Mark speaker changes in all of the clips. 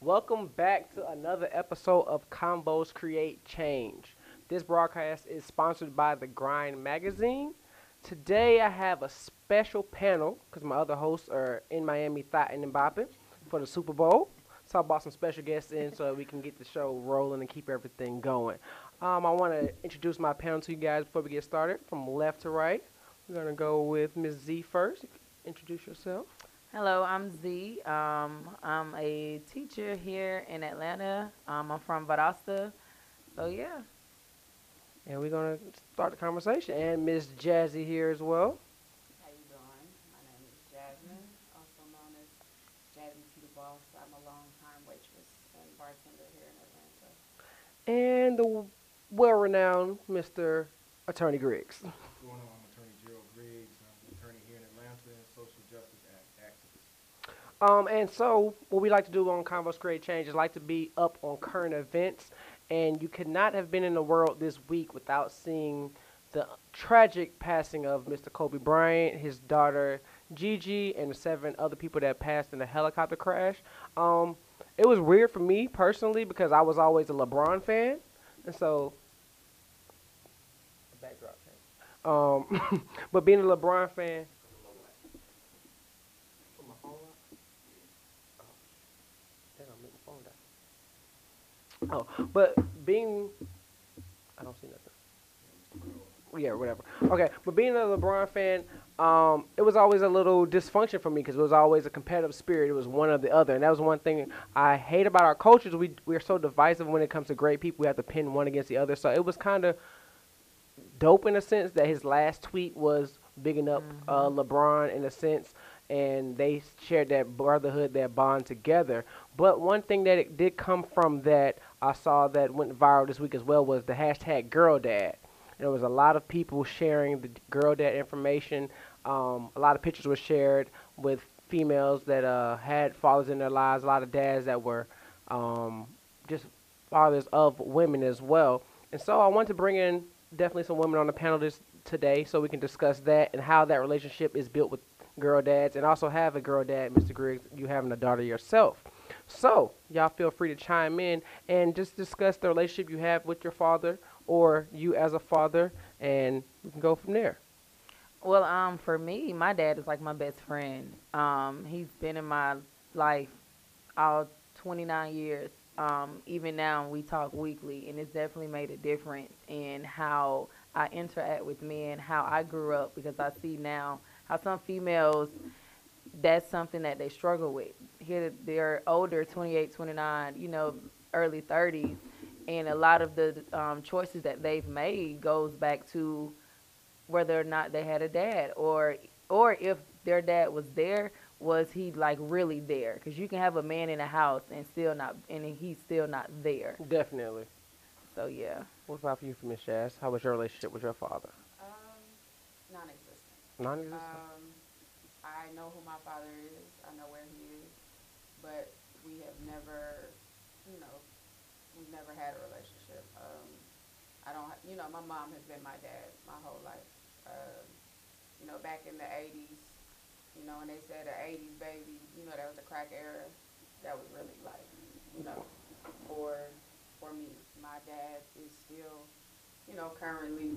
Speaker 1: Welcome back to another episode of Convos Create Change. This broadcast is sponsored by The Grind Magazine. Today I have a special panel because my other hosts are in Miami thotting and bopping for the Super Bowl. So I brought some special guests in so we can get the show rolling and keep everything going. Um, I want to introduce my panel to you guys before we get started from left to right. We're going to go with Ms. Z first. Introduce yourself.
Speaker 2: Hello, I'm Z. Um, I'm a teacher here in Atlanta. Um, I'm from Valdosta. So, yeah.
Speaker 1: And we're going to start the conversation. And Miss Jazzy here as well.
Speaker 3: How you doing? My name is Jasmine, also known as Jazzy T the Boss. I'm a long-time waitress and bartender here in Atlanta.
Speaker 1: And the well-renowned Mr. Attorney Griggs.
Speaker 4: What's going on? I'm Attorney Gerald Griggs. I'm an attorney here in Atlanta and social justice act- activist.
Speaker 1: Um, and so what we like to do on Convos Create Change is like to be up on current events. And you could not have been in the world this week without seeing the tragic passing of Mr. Kobe Bryant, his daughter Gigi, and the seven other people that passed in the helicopter crash. Um, it was weird for me personally because I was always a LeBron fan, and so the backdrop changed. Um, but being a LeBron fan. Put my phone up. Oh, that don't make my phone die. Oh, but being, I don't see nothing. Yeah, whatever. Okay, but being a LeBron fan, um, it was always a little dysfunction for me because it was always a competitive spirit. It was one or the other, and that was one thing I hate about our cultures. We we're so divisive when it comes to great people. We have to pin one against the other. So it was kind of dope in a sense that his last tweet was bigging up uh, LeBron in a sense, and they shared that brotherhood, that bond together. But one thing that it did come from that I saw that went viral this week as well was the hashtag Girl Dad. There was a lot of people sharing the Girl Dad information. Um, a lot of pictures were shared with females that uh, had fathers in their lives. A lot of dads that were um, just fathers of women as well. And so I want to bring in definitely some women on the panel this today so we can discuss that and how that relationship is built with girl dads and also have a girl dad, Mr. Griggs, you having a daughter yourself. So y'all feel free to chime in and just discuss the relationship you have with your father or you as a father and we can go from there.
Speaker 2: Well, um, for me, my dad is like my best friend. Um, he's been in my life all 29 years. Um, even now, we talk weekly, and it's definitely made a difference in how I interact with men, how I grew up, because I see now how some females, that's something that they struggle with. Here, they're older, 28, 29, you know, early 30s, and a lot of the um, choices that they've made goes back to whether or not they had a dad or or if their dad was there was he like really there because you can have a man in a house and still not and he's still not there
Speaker 1: Definitely.
Speaker 2: so yeah
Speaker 1: What about for you, Miss Shaz? How was your relationship with your father?
Speaker 3: Um, non-existent.
Speaker 1: Non-existent.
Speaker 3: Um, I know who my father is. I know where he is, but we have never, you know, we've never had a relationship. Um, I don't, you know, my mom has been my dad my whole life. Um, you know, back in the '80s, you know, when they said the '80s baby, you know, that was the crack era. That was really like, you know, for for me, my dad is still, you know, currently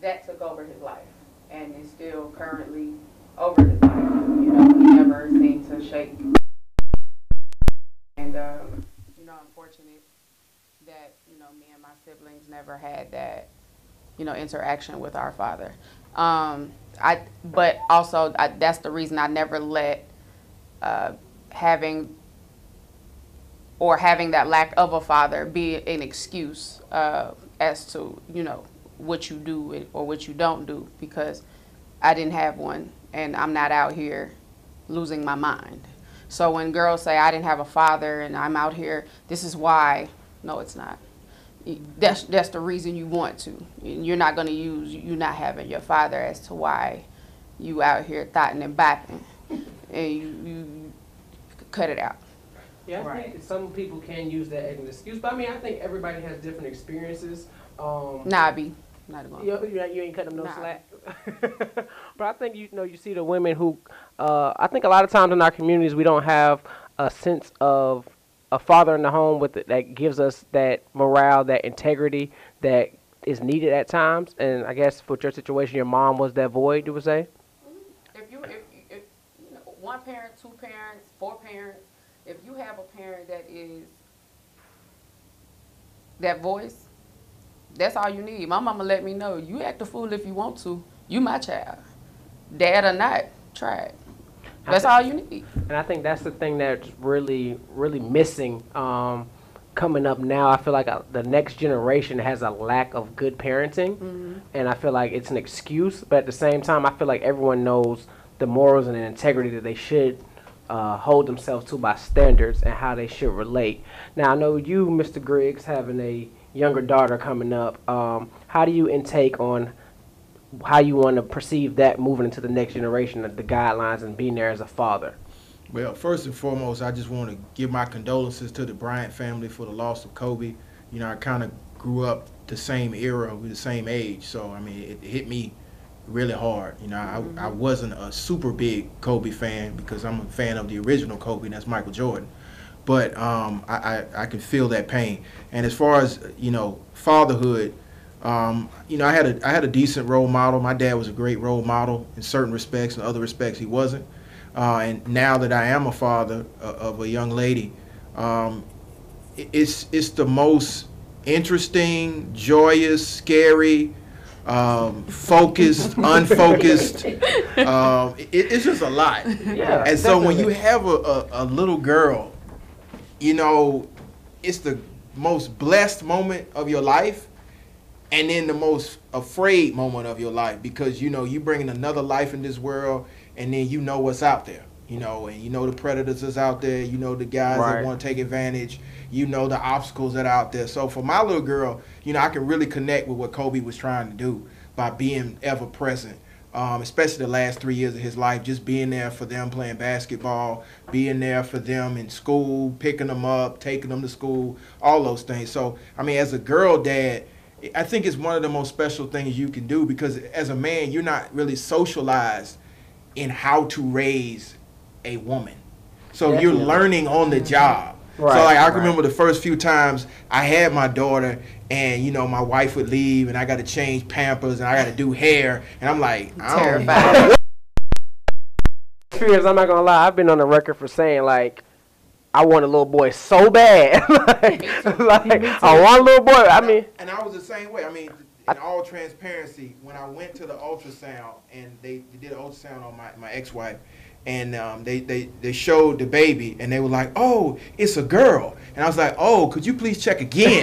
Speaker 3: that took over his life and is still currently over his life. You know, he never seemed to shake. And, um, you know, unfortunate that, you know, me and my siblings never had that, you know, interaction with our father. Um, I, but also, I, that's the reason I never let uh, having or having that lack of a father be an excuse uh, as to you know what you do or what you don't do because I didn't have one and I'm not out here losing my mind. So when girls say I didn't have a father and I'm out here, this is why. No, it's not. That's that's the reason you want to. You're not going to use you not having your father as to why you out here thotting and bapping, and you, you cut it out.
Speaker 1: Yeah, I
Speaker 2: Right.
Speaker 1: think some people can use that as an excuse, but I mean, I think everybody has different experiences. Um,
Speaker 3: Nah, I be not going.
Speaker 1: You, you, ain't- you ain't cutting them no
Speaker 3: Nah.
Speaker 1: slack. but I think you know you see the women who, uh, I think a lot of times in our communities we don't have a sense of a father in the home with that gives us that morale, that integrity that is needed at times. And I guess for your situation, your mom was that void. You would say.
Speaker 3: If you, if, if, you know, one parent, two parents, four parents, if you have a parent that is that voice, that's all you need. My mama let me know, you act a fool if you want to. You my child. Dad or not, try it. That's all you need.
Speaker 1: And I think that's the thing that's really, really missing um, coming up now. I feel like uh, the next generation has a lack of good parenting, and I feel like it's an excuse. But at the same time, I feel like everyone knows the morals and the integrity that they should uh, hold themselves to by standards and how they should relate. Now, I know you, Mr. Griggs, having a younger daughter coming up. Um, how do you intake on how you want to perceive that moving into the next generation, of the guidelines, and being there as a father?
Speaker 5: Well, first and foremost, I just want to give my condolences to the Bryant family for the loss of Kobe. You know, I kind of grew up the same era, with the same age, so I mean, it hit me really hard. You know, I, I wasn't a super big Kobe fan because I'm a fan of the original Kobe, and that's Michael Jordan. But um, I, I, I can feel that pain. And as far as you know, fatherhood, um, you know, I had a I had a decent role model. My dad was a great role model in certain respects, in other respects he wasn't. Uh, and now that I am a father uh, of a young lady, um, it's it's the most interesting, joyous, scary, um, focused, unfocused. Um, it, it's just a lot.
Speaker 1: Yeah,
Speaker 5: And so when you have a, a, a little girl, you know, it's the most blessed moment of your life and then the most afraid moment of your life because you know you bringing another life in this world and then you know what's out there you know and you know the predators is out there you know the guys
Speaker 1: Right.
Speaker 5: that want to take advantage you know the obstacles that are out there so for my little girl you know i can really connect with what kobe was trying to do by being ever present um, especially the last three years of his life, just being there for them playing basketball, being there for them in school, picking them up, taking them to school, all those things. So, I mean, as a girl dad, I think it's one of the most special things you can do because as a man, you're not really socialized in how to raise a woman. So you're learning on the job.
Speaker 1: Right,
Speaker 5: so like I
Speaker 1: right.
Speaker 5: remember the first few times I had my daughter and you know my wife would leave and I got to change pampers and I got to do hair and I'm like I don't
Speaker 3: Terrified.
Speaker 1: Fears, I'm not gonna lie. I've been on the record for saying like, I want a little boy so bad. like, like, I want a little boy. I mean,
Speaker 5: and I was the same way. I mean, in all transparency, when I went to the ultrasound and they, they did an ultrasound on my, my ex-wife, and um, they, they, they showed the baby, and they were like, "Oh, it's a girl," and I was like, "Oh, could you please check again?"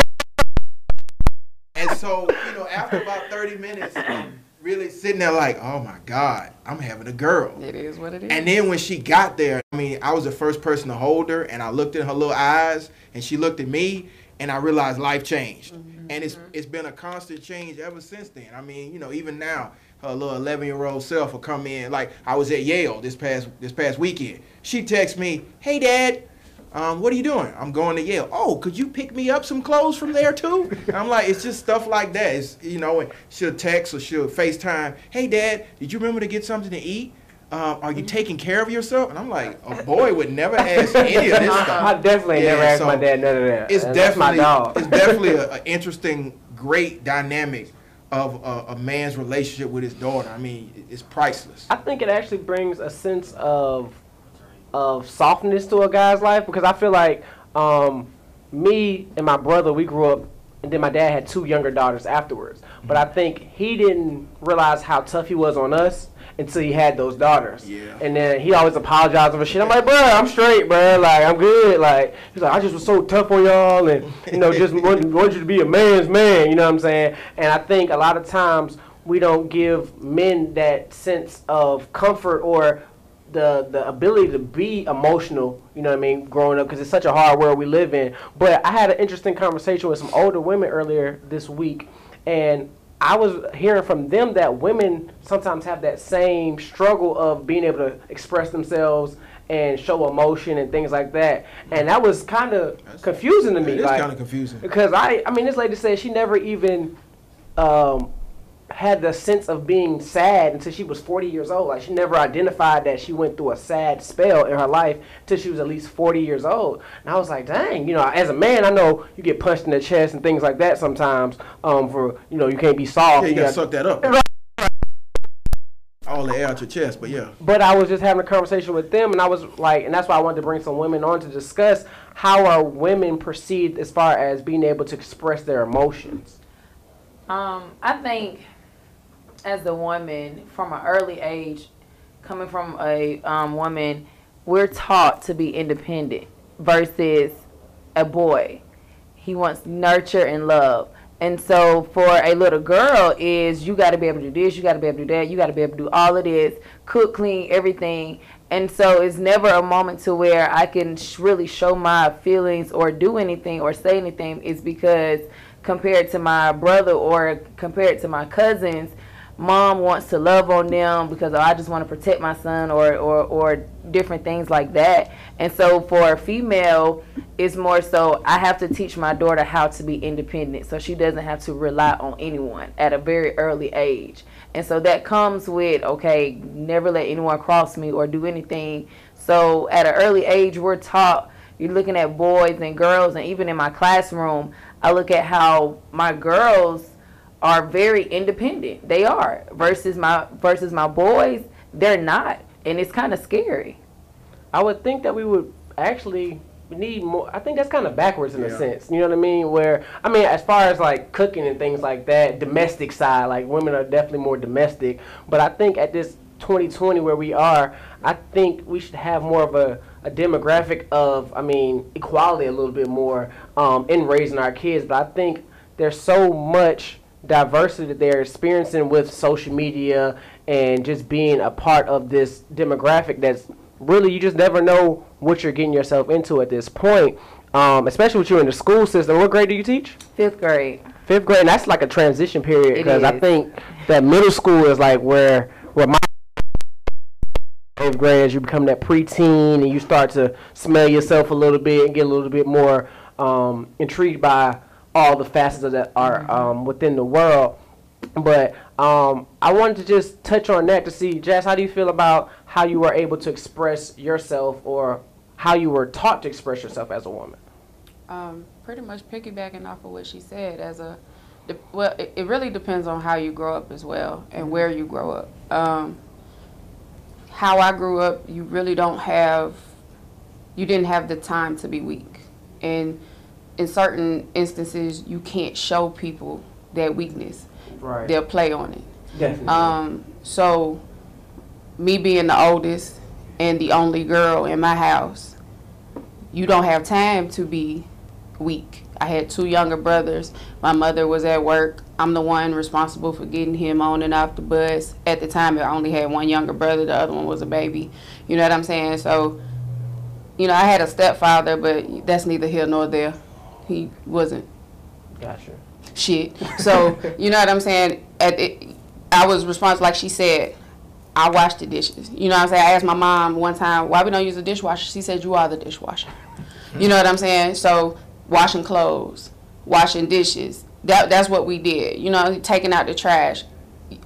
Speaker 5: and so, you know, after about thirty minutes, of really sitting there like, "Oh my God, I'm having a girl."
Speaker 3: It is what it is.
Speaker 5: And then when she got there, I mean, I was the first person to hold her, and I looked in her little eyes, and she looked at me, and I realized life changed. Mm-hmm. And it's mm-hmm. it's been a constant change ever since then. I mean, you know, even now, her little 11 year old self will come in. Like I was at Yale this past this past weekend. She texts me, "Hey, Dad." Um, what are you doing? I'm going to Yale. Oh, could you pick me up some clothes from there too? I'm like, it's just stuff like that. It's you know, she'll text or she'll FaceTime. Hey, Dad, did you remember to get something to eat? Um, are you taking care of yourself? And I'm like, a boy would never ask any of this stuff.
Speaker 1: I definitely
Speaker 5: Yeah,
Speaker 1: never asked
Speaker 5: so
Speaker 1: my dad none of that.
Speaker 5: It's
Speaker 1: And
Speaker 5: definitely
Speaker 1: dog.
Speaker 5: it's definitely an interesting, great dynamic of a, a man's relationship with his daughter. I mean, it's priceless.
Speaker 1: I think it actually brings a sense of of softness to a guy's life because I feel like um, me and my brother we grew up and then my dad had two younger daughters afterwards. But I think he didn't realize how tough he was on us until he had those daughters.
Speaker 5: Yeah.
Speaker 1: And then he always apologized for shit. I'm like, bro, I'm straight, bro. Like I'm good. Like he's like, I just was so tough on y'all, and you know, just want, want you to be a man's man. You know what I'm saying? And I think a lot of times we don't give men that sense of comfort or the the ability to be emotional, you know what I mean, growing up because it's such a hard world we live in. But I had an interesting conversation with some older women earlier this week, and I was hearing from them that women sometimes have that same struggle of being able to express themselves and show emotion and things like that. And that was kind of confusing to me.
Speaker 5: It is
Speaker 1: like,
Speaker 5: kind of confusing.
Speaker 1: because I, I mean, this lady said she never even um, had the sense of being sad until she was 40 years old. Like she never identified that she went through a sad spell in her life until she was at least 40 years old. And I was like, dang, you know, as a man, I know you get punched in the chest and things like that sometimes. Um, for you know, you can't be soft.
Speaker 5: Yeah, you
Speaker 1: You
Speaker 5: gotta
Speaker 1: got-
Speaker 5: suck that up. All the air out your chest, but yeah.
Speaker 1: But I was just having a conversation with them, and I was like, and that's why I wanted to bring some women on to discuss how are women perceived as far as being able to express their emotions.
Speaker 2: Um, I think as a woman from an early age, coming from a um, woman, we're taught to be independent versus a boy. He wants nurture and love. And so for a little girl is you got to be able to do this, you got to be able to do that, you got to be able to do all of this, cook, clean, everything. And so it's never a moment to where I can sh- really show my feelings or do anything or say anything. It's because compared to my brother or compared to my cousins, mom wants to love on them because oh, I just want to protect my son or, or, or different things like that. And so for a female, it's more so I have to teach my daughter how to be independent so she doesn't have to rely on anyone at a very early age. And so that comes with, okay, never let anyone cross me or do anything. So at an early age, we're taught, you're looking at boys and girls, and even in my classroom, I look at how my girls are very independent. They are versus my versus my boys, they're not, and it's kind of scary.
Speaker 1: I would think that we would actually need more. I think that's kind of backwards in a sense. You know what I mean? Where I mean, as far as like cooking and things like that, domestic side, like women are definitely more domestic. But I think at this 2020 where we are, I think we should have more of a, a demographic of, I mean, equality a little bit more um, in raising our kids. But I think there's so much diversity that they're experiencing with social media and just being a part of this demographic that's really you just never know what you're getting yourself into at this point. Um, especially with you in the school system. What grade do you teach?
Speaker 2: Fifth grade.
Speaker 1: Fifth grade. And that's like a transition period because I think that middle school is like where where my eighth grade as you become that preteen and you start to smell yourself a little bit and get a little bit more um, intrigued by all the facets that are um, within the world. But um, I wanted to just touch on that to see, Jess, how do you feel about how you were able to express yourself or how you were taught to express yourself as a woman?
Speaker 3: um, pretty much piggybacking off of what she said as a well it, it really depends on how you grow up as well and where you grow up um, how i grew up you really don't have you didn't have the time to be weak and in certain instances you can't show people that weakness
Speaker 1: Right.
Speaker 3: they'll play on it
Speaker 1: Definitely.
Speaker 3: um, so me being the oldest and the only girl in my house, you don't have time to be weak. I had two younger brothers. My mother was at work. I'm the one responsible for getting him on and off the bus. At the time, I only had one younger brother. The other one was a baby. You know what I'm saying? So, you know, I had a stepfather, but that's neither here nor there. He wasn't
Speaker 1: gotcha.
Speaker 3: shit. So you know what I'm saying? At it, I was responsible, like she said. I wash the dishes. You know what I'm saying? I asked my mom one time why we don't use a dishwasher. She said you are the dishwasher. Mm-hmm. You know what I'm saying? So washing clothes, washing dishes. That that's what we did. You know, taking out the trash.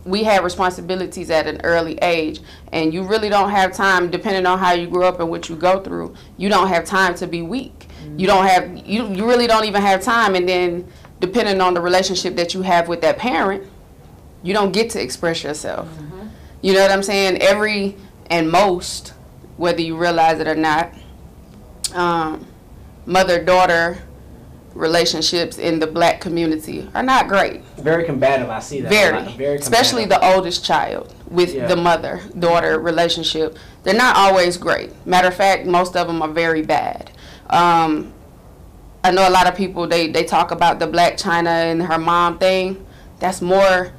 Speaker 3: We had responsibilities at an early age, and you really don't have time, depending on how you grew up and what you go through. You don't have time to be weak. You don't have you you really don't even have time, and then depending on the relationship that you have with that parent, you don't get to express yourself. You know what I'm saying? Every and most, whether you realize it or not, um, mother daughter relationships in the black community are not great.
Speaker 1: Very combative. I see that.
Speaker 3: Very.
Speaker 1: Very
Speaker 3: especially the oldest child with
Speaker 1: Yeah.
Speaker 3: the mother daughter relationship. They're not always great. Matter of fact, most of them are very bad. Um, I know a lot of people they they talk about the Blac Chyna and her mom thing. That's more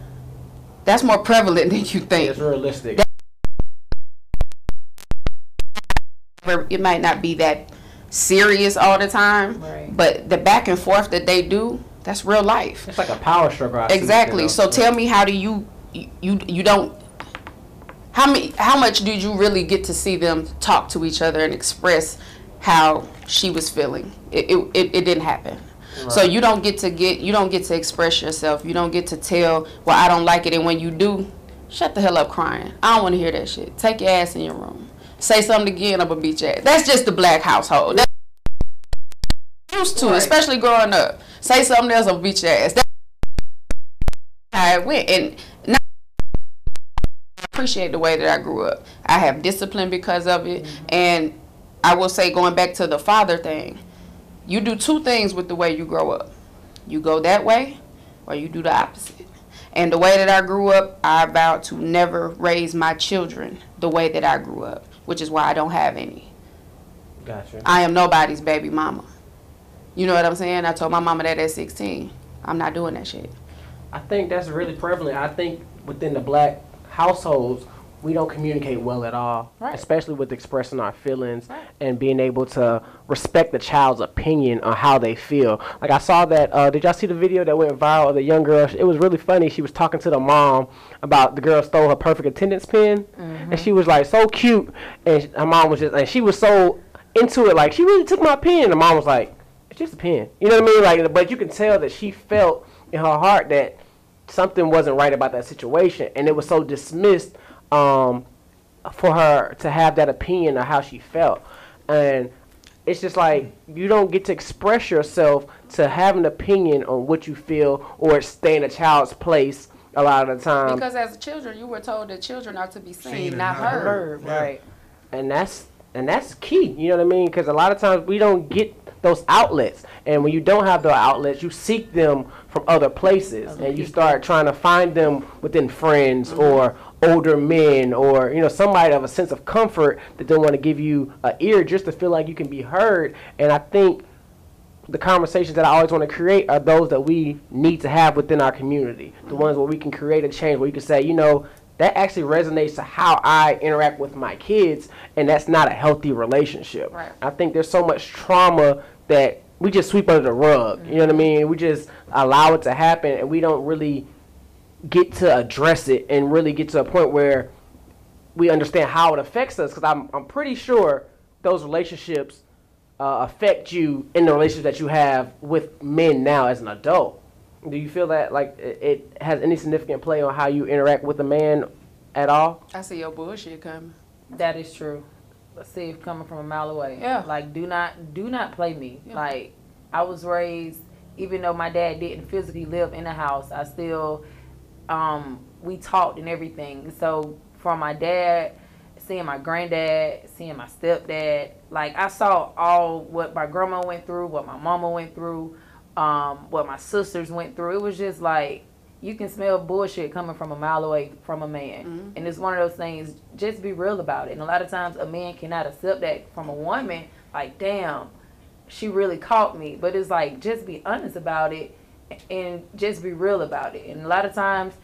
Speaker 3: that's more prevalent than you think.
Speaker 1: It's realistic.
Speaker 3: It might not be that serious all the time,
Speaker 2: Right.
Speaker 3: but the back and forth that they do, that's real life.
Speaker 1: It's like a power struggle. I see,
Speaker 3: Exactly.
Speaker 1: you know.
Speaker 3: So tell me, how do you you you don't? How many? How much did you really get to see them talk to each other and express how she was feeling? It it, it, it didn't happen. So you don't get to get you don't get to express yourself. You don't get to tell, well, I don't like it, and when you do, shut the hell up crying. I don't want to hear that shit. Take your ass in your room. Say something again, I'm gonna beat your ass. That's just the black household. That's used to,
Speaker 2: Right.
Speaker 3: especially growing up. Say something else, I'm gonna beat your ass. That's how it went, and now I appreciate the way that I grew up. I have discipline because of it, mm-hmm. and I will say, going back to the father thing, you do two things with the way you grow up. You go that way, or you do the opposite. And the way that I grew up, I vowed to never raise my children the way that I grew up, which is why I don't have any.
Speaker 1: Gotcha.
Speaker 3: I am nobody's baby mama. You know what I'm saying? I told my mama that at 16. I'm not doing that shit.
Speaker 1: I think that's really prevalent. I think within the black households, we don't communicate well at all,
Speaker 3: Right.
Speaker 1: especially with expressing our feelings
Speaker 3: Right.
Speaker 1: and being able to respect the child's opinion on how they feel. Like I saw that. Uh, did y'all see the video that went viral of the young girl? It was really funny. She was talking to the mom about the girl stole her perfect attendance pin, and she was like so cute, and her mom was just, and she was so into it. Like she really took my pin. And the mom was like, "It's just a pin. You know what I mean? Like, but you can tell that she felt in her heart that something wasn't right about that situation, and it was so dismissed um, for her to have that opinion of how she felt, and it's just like you don't get to express yourself to have an opinion on what you feel or stay in a child's place a lot of the time,
Speaker 3: Because as children, you were told that children are to be seen,
Speaker 5: Seen
Speaker 3: not
Speaker 5: not
Speaker 3: heard.
Speaker 2: Heard,
Speaker 5: Yeah.
Speaker 2: right.
Speaker 1: and that's and that's key. You know what I mean? Because a lot of times we don't get those outlets, and when you don't have the outlets, you seek them from other places, and you start trying to find them within friends or older men or you know somebody of a sense of comfort that don't want to give you an ear just to feel like you can be heard. And I think the conversations that I always want to create are those that we need to have within our community. The ones where we can create a change, where you can say, you know, that actually resonates to how I interact with my kids, and that's not a healthy relationship.
Speaker 3: Right.
Speaker 1: I think there's so much trauma that we just sweep under the rug. You know what I mean? We just allow it to happen, and we don't really get to address it and really get to a point where we understand how it affects us. Because I'm, I'm pretty sure those relationships uh, affect you in the relationship that you have with men now as an adult. Do you feel that like it, it has any significant play on how you interact with a man at all?
Speaker 3: I see your bullshit coming.
Speaker 2: That is true. Let's see if coming from a mile away.
Speaker 3: Yeah.
Speaker 2: Like do not do not play me.
Speaker 3: Yeah.
Speaker 2: Like I was raised even though my dad didn't physically live in the house, I still um we talked and everything. So from my dad, seeing my granddad, seeing my stepdad, like I saw all what my grandma went through, what my mama went through, um, what my sisters went through. It was just like you can smell bullshit coming from a mile away from a man. And it's one of those things, just be real about it. And a lot of times a man cannot accept that from a woman, like, damn, she really caught me. But it's like, just be honest about it and just be real about it. And a lot of times,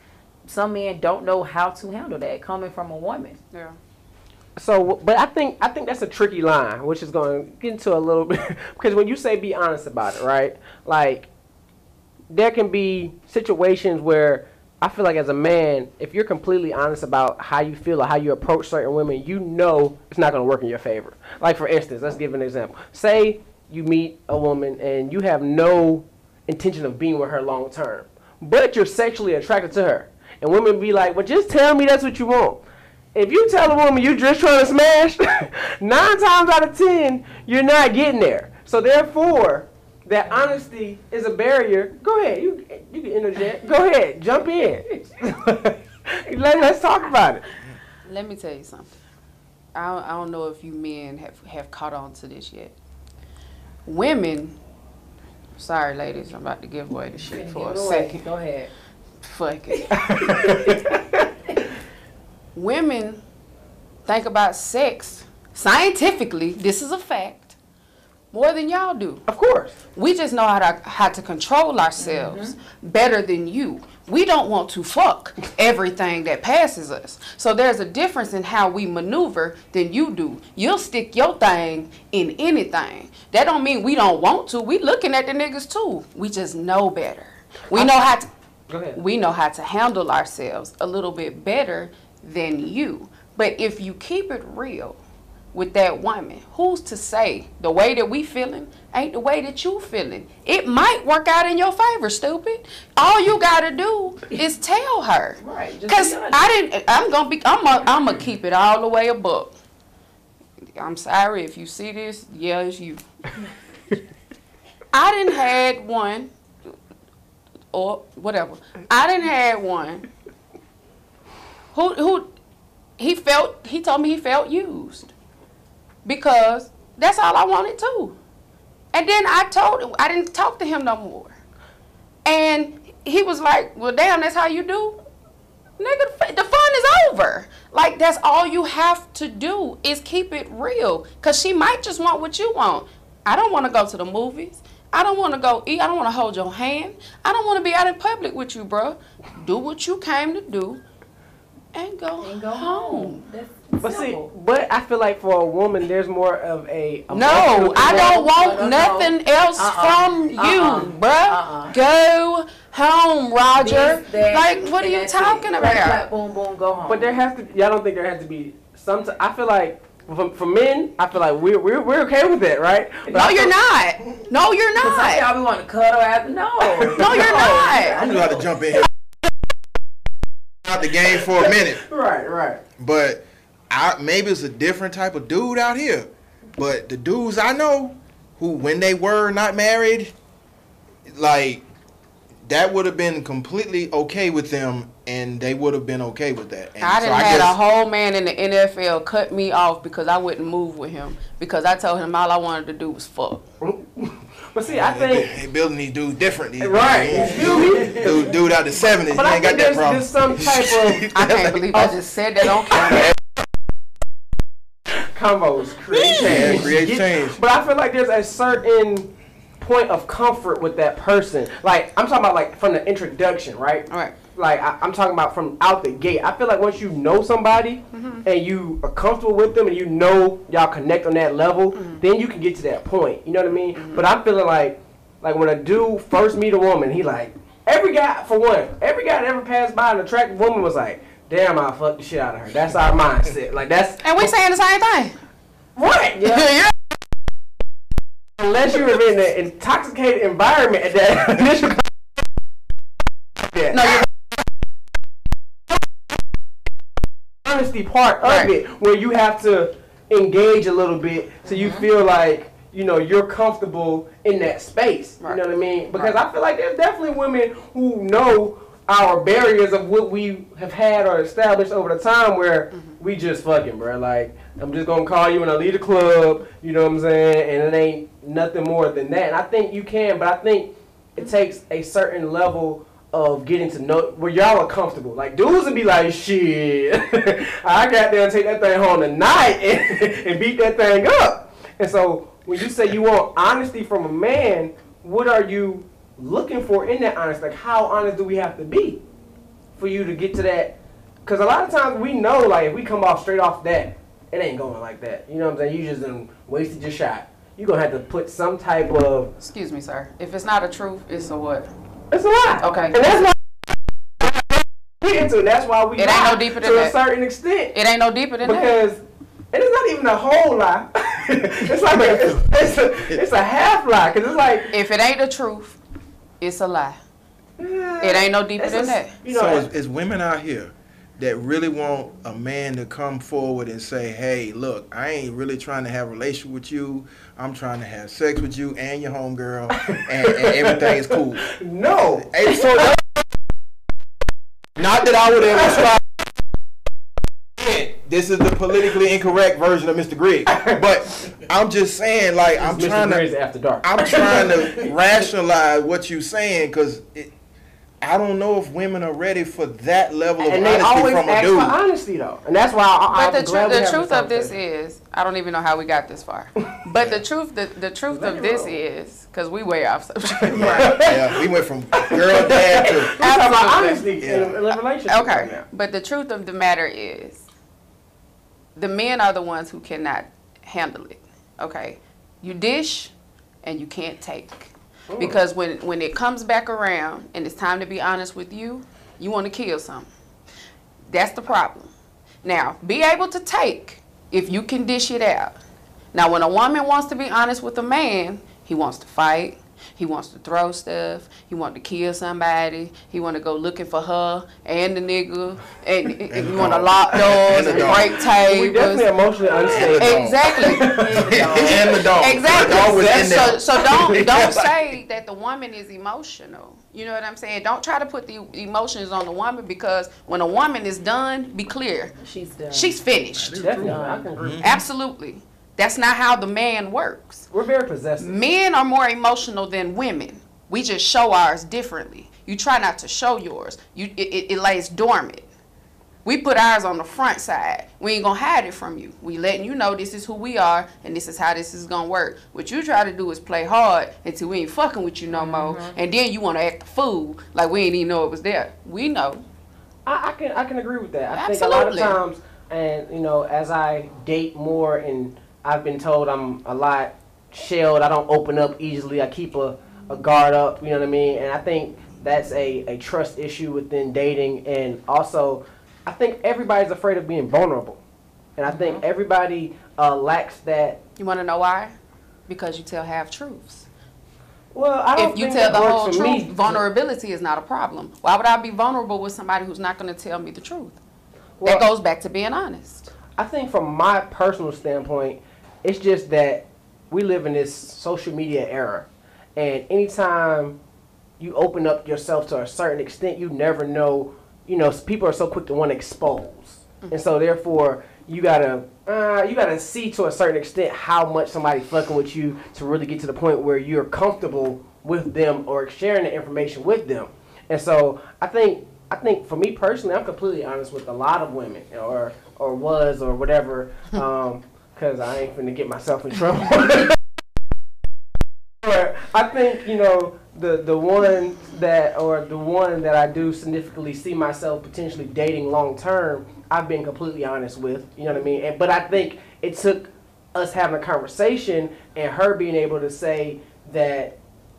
Speaker 2: some men don't know how to handle that coming from a woman.
Speaker 3: Yeah.
Speaker 1: So, but I think I think that's a tricky line, which is going to get into a little bit because when you say be honest about it, right? Like there can be situations where I feel like as a man, if you're completely honest about how you feel or how you approach certain women, you know it's not going to work in your favor. Like for instance, let's give an example. Say you meet a woman and you have no intention of being with her long term, but you're sexually attracted to her, and women be like, "Well, just tell me that's what you want." if you tell a woman you're just trying to smash, nine times out of ten, you're not getting there. So therefore, that honesty is a barrier. Go ahead, you you can interject. Go ahead, jump in. Let, let's talk about it.
Speaker 3: Let me tell you something. I I don't know if you men have, have caught on to this yet. Women, sorry ladies, I'm about to give away the shit for a
Speaker 2: Give it away.
Speaker 3: second.
Speaker 2: Go ahead.
Speaker 3: Fuck it. Women think about sex scientifically. This is a fact. More than y'all do.
Speaker 1: Of course.
Speaker 3: We just know how to how to control ourselves mm-hmm. better than you. We don't want to fuck everything that passes us. So there's a difference in how we maneuver than you do. You'll stick your thing in anything. That don't mean we don't want to. We looking at the niggas too. We just know better. We know how to
Speaker 1: Go ahead.
Speaker 3: we know how to handle ourselves a little bit better than you. But if you keep it real with that woman. Who's to say the way that we feeling ain't the way that you feeling? It might work out in your favor, stupid. All you gotta do is tell her.
Speaker 1: Right,
Speaker 3: Cause
Speaker 1: be.
Speaker 3: I didn't. I'm gonna be. I'm. Gonna, I'm gonna keep it all the way above. I'm sorry if you see this. Yeah, it's you. I didn't had one, or whatever. I didn't had one. Who who? He felt. He told me he felt used. Because that's all I wanted too. And then I told him I didn't talk to him no more. And he was like, "Well, damn, that's how you do." Nigga, the fun is over. Like that's all you have to do is keep it real. Cause she might just want what you want. I don't want to go to the movies. I don't want to go eat. I don't want to hold your hand. I don't want to be out in public with you, bro. Do what you came to do, and go,
Speaker 2: And go
Speaker 3: home.
Speaker 2: home. That's
Speaker 1: But see, but I feel like for a woman, there's more of a
Speaker 3: No, I don't want
Speaker 2: no, no.
Speaker 3: nothing else
Speaker 2: Uh-uh.
Speaker 3: from you,
Speaker 2: Uh-uh.
Speaker 3: bruh.
Speaker 2: Uh-uh.
Speaker 3: Go home, Roger.
Speaker 2: This, that,
Speaker 3: like, what are you talking
Speaker 2: it.
Speaker 3: About?
Speaker 2: clap, boom, boom, go home.
Speaker 1: But there has to. Y'all don't think there has to be some. t- I feel like for, for men, I feel like we're we're, we're okay with it, right? But
Speaker 3: No,
Speaker 1: I
Speaker 3: you're not. No, you're
Speaker 2: Cause some
Speaker 3: not.
Speaker 2: y'all be wanting to cuddle after. No.
Speaker 3: No, you're not.
Speaker 5: I
Speaker 3: not.
Speaker 5: knew how to jump in here. Out the game for a minute,
Speaker 1: Right, right.
Speaker 5: but I maybe it's a different type of dude out here. But the dudes I know, who when they were not married, like that would have been completely okay with them, and they would have been okay with that. And
Speaker 3: I
Speaker 5: so
Speaker 3: done had
Speaker 5: guess-
Speaker 3: a whole man in the NFL cut me off because I wouldn't move with him because I told him all I wanted to do was fuck.
Speaker 1: But see, I
Speaker 5: They,
Speaker 1: think
Speaker 5: they building these dudes different. These
Speaker 1: right. You
Speaker 5: days.
Speaker 1: feel me?
Speaker 5: Dude, dude out the seventies,
Speaker 1: But
Speaker 5: you
Speaker 1: I
Speaker 5: ain't got that problem.
Speaker 1: there's some type of
Speaker 3: I can't believe I just said that on camera.
Speaker 1: convos create
Speaker 5: Yeah,
Speaker 1: change.
Speaker 5: create change.
Speaker 1: But I feel like there's a certain point of comfort with that person. Like I'm talking about like from the introduction, right?
Speaker 3: All right.
Speaker 1: Like I, I'm talking about from out the gate. I feel like once you know somebody
Speaker 3: Mm-hmm.
Speaker 1: and you are comfortable with them and you know y'all connect on that level,
Speaker 3: Mm-hmm.
Speaker 1: then you can get to that point. You know what I mean? But I'm feeling like like when a dude first meet a woman, he like every guy for one, every guy that ever passed by an attractive woman was like, damn, I fucked the shit out of her. That's our mindset. Like that's
Speaker 3: And we saying the same thing.
Speaker 1: right. Yeah. yeah. Unless you were in an intoxicated environment at that initial. Yeah.
Speaker 3: No, you're
Speaker 1: honesty part of
Speaker 3: Right.
Speaker 1: it where you have to engage a little bit so you
Speaker 3: Mm-hmm.
Speaker 1: feel like you know you're comfortable in that space
Speaker 3: Right.
Speaker 1: you know what i mean because i feel like there's definitely women who know our barriers of what we have had or established over the time where
Speaker 3: Mm-hmm.
Speaker 1: we just fucking bro like i'm just gonna call you and i leave the club you know what i'm saying and it ain't nothing more than that and i think you can but i think it takes a certain level of getting to know where y'all are comfortable. Like dudes would be like, shit, I got there and take that thing home tonight and, and beat that thing up. And so when you say you want honesty from a man, what are you looking for in that honest. Like how honest do we have to be for you to get to that? Because a lot of times we know like if we come off straight off that, it ain't going like that. You know what I'm saying? You just done wasted your shot. You're gonna have to put some type of
Speaker 3: Excuse me, sir. If it's not a truth, it's a what?
Speaker 1: it's a lie.
Speaker 3: Okay.
Speaker 1: And that's why we into. That's why we
Speaker 3: It ain't no deeper than
Speaker 1: to a certain extent.
Speaker 3: It ain't no deeper than that.
Speaker 1: because and it's not even a whole lie. it's like a, it's, it's a it's a half lie. Cause it's like
Speaker 3: If it ain't the truth, it's a lie. It ain't no deeper
Speaker 1: it's
Speaker 3: than
Speaker 1: a-
Speaker 3: that.
Speaker 1: You know,
Speaker 5: so it's, it's women out here that really want a man to come forward and say, "Hey, look, I ain't really trying to have a relationship with you. I'm trying to have sex with you and your homegirl, and, and everything is cool."
Speaker 1: no.
Speaker 5: Hey, so that- not that I would ever try. This is the politically incorrect version of Mr. Griggs, but I'm just saying, like, I'm
Speaker 1: Mr.
Speaker 5: trying
Speaker 1: Griggs
Speaker 5: to,
Speaker 1: after dark.
Speaker 5: I'm trying to rationalize what you're saying because I don't know if women are ready for that level of
Speaker 1: and
Speaker 5: honesty
Speaker 1: always
Speaker 5: from a
Speaker 1: ask
Speaker 5: dude.
Speaker 1: for honesty though, and that's why I, I'm
Speaker 3: But the,
Speaker 1: glad
Speaker 3: tru-
Speaker 1: we
Speaker 3: the truth of this is, I don't even know how we got this far. But the truth, the, the truth
Speaker 1: Let
Speaker 3: of this
Speaker 1: roll.
Speaker 3: is, because we way off subject.
Speaker 5: yeah, we went from girl dad to
Speaker 1: We're
Speaker 3: Absolutely.
Speaker 1: honesty in, a, in a relationship.
Speaker 3: Okay,
Speaker 1: now.
Speaker 3: but the truth of the matter is, the men are the ones who cannot handle it. Okay, you dish, and you can't take, because when when it comes back around and it's time to be honest with you, you want to kill something. That's the problem. Now, be able to take if you can dish it out. Now, when a woman wants to be honest with a man, he wants to fight. He wants to throw stuff. He want to kill somebody. He want to go looking for her and the nigga. And, and
Speaker 5: the
Speaker 3: you want to lock doors
Speaker 5: And the
Speaker 3: and
Speaker 5: dog.
Speaker 3: break
Speaker 1: We definitely emotionally unstable.
Speaker 3: Exactly.
Speaker 5: and the dog.
Speaker 3: Exactly.
Speaker 5: The dog was in
Speaker 3: So,
Speaker 5: there.
Speaker 3: so don't don't say that the woman is emotional. You know what I'm saying? Don't try to put the emotions on the woman because when a woman is done, be clear,
Speaker 2: She's done.
Speaker 3: she's finished.
Speaker 1: Definitely, I can agree.
Speaker 3: Absolutely. That's not how the man works.
Speaker 1: We're very possessive.
Speaker 3: Men are more emotional than women. We just show ours differently. You try not to show yours. You it, it, it lays dormant. We put ours on the front side. We ain't gonna hide it from you. We letting you know this is who we are and this is how this is gonna work. What you try to do is play hard until we ain't fucking with you no mm-hmm. more. And then you wanna act a fool like we ain't even know it was there. We know.
Speaker 1: I, I can I can agree with that. I think a lot of times, and you know, as I date more, and I've been told I'm a lot shelled. I don't open up easily. I keep a, a guard up. You know what I mean? And I think that's a, a trust issue within dating, and also, I think everybody's afraid of being vulnerable, and I think everybody uh, lacks that.
Speaker 3: You wanna know why? Because you tell half truths.
Speaker 1: Well, I don't
Speaker 3: if you
Speaker 1: think
Speaker 3: tell the whole truth,
Speaker 1: me.
Speaker 3: vulnerability is not a problem. Why would I be vulnerable with somebody who's not going to tell me the truth?
Speaker 1: Well,
Speaker 3: that goes back to being honest.
Speaker 1: I think from my personal standpoint, it's just that we live in this social media era, and anytime you open up yourself to a certain extent, you never know. You know, people are so quick to want to expose, and so therefore you gotta uh, you gotta see to a certain extent how much somebody fucking with you to really get to the point where you're comfortable with them or sharing the information with them. And so I think I think for me personally, I'm completely honest with a lot of women, or or was or whatever, because I ain't finna get myself in trouble. I think you know the the one that or the one that I do significantly see myself potentially dating long term. I've been completely honest with. You know what I mean? And, but I think it took us having a conversation and her being able to say that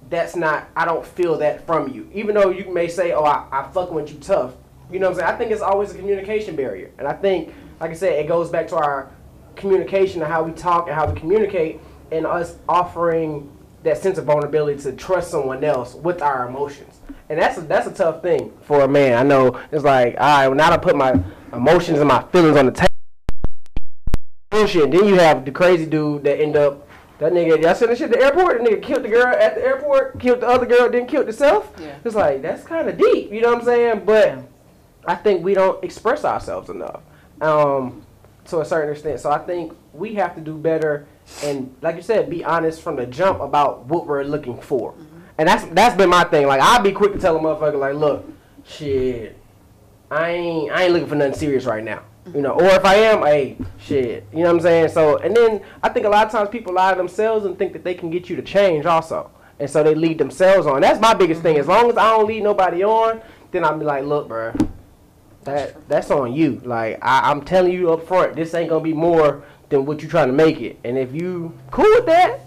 Speaker 1: that's not I don't feel that from you. Even though you may say, Oh, I, I fucking with you tough. You know what I'm saying? I think it's always a communication barrier. And I think, like I said, it goes back to our communication and how we talk and how we communicate and us offering that sense of vulnerability to trust someone else with our emotions. And that's a, that's a tough thing for a man. I know it's like, all right, well, now I put my emotions and my feelings on the table. Bullshit. Then you have the crazy dude that end up that nigga. Y'all seen that shit at the airport. The nigga killed the girl at the airport, killed the other girl, then killed himself.
Speaker 3: Yeah.
Speaker 1: It's like that's kind of deep. You know what I'm saying? But I think we don't express ourselves enough, um, to a certain extent. So I think we have to do better and, like you said, be honest from the jump about what we're looking for. Mm-hmm. And that's that's been my thing. Like I'll be quick to tell a motherfucker, like, look, shit, I ain't I ain't looking for nothing serious right now. Mm-hmm. You know, or if I am, hey, shit. You know what I'm saying? So and then I think a lot of times people lie to themselves and think that they can get you to change also. And so they lead themselves on. That's my biggest mm-hmm. thing. As long as I don't lead nobody on, then I'll be like, look, bro, that that's on you. Like I, I'm telling you up front, this ain't gonna be more than what you trying to make it. And if you cool with that,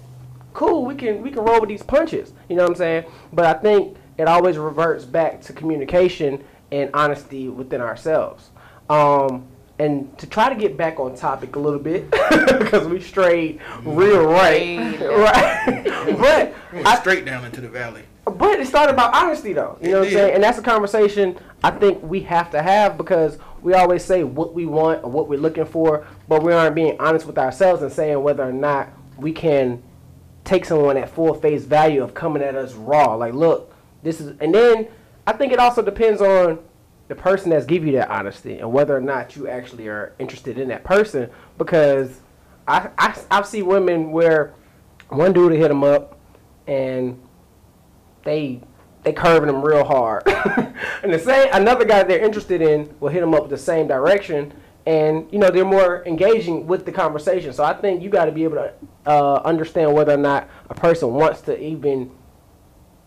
Speaker 1: cool. We can we can roll with these punches. You know what I'm saying? But I think it always reverts back to communication and honesty within ourselves. Um, and to try to get back on topic a little bit because we strayed real right, right. but
Speaker 5: Went
Speaker 1: I,
Speaker 5: straight down into the valley.
Speaker 1: But it started about honesty, though. You know what I'm saying? And that's a conversation I think we have to have because we always say what we want or what we're looking for, but we aren't being honest with ourselves and saying whether or not we can take someone at full face value of coming at us raw. Like, look, this is, and then I think it also depends on the person that's give you that honesty and whether or not you actually are interested in that person because I, I, I see women where one dude hit them up and they they curving them real hard. and the same another guy they're interested in will hit them up the same direction, and you know they're more engaging with the conversation. So I think you got to be able to uh, understand whether or not a person wants to even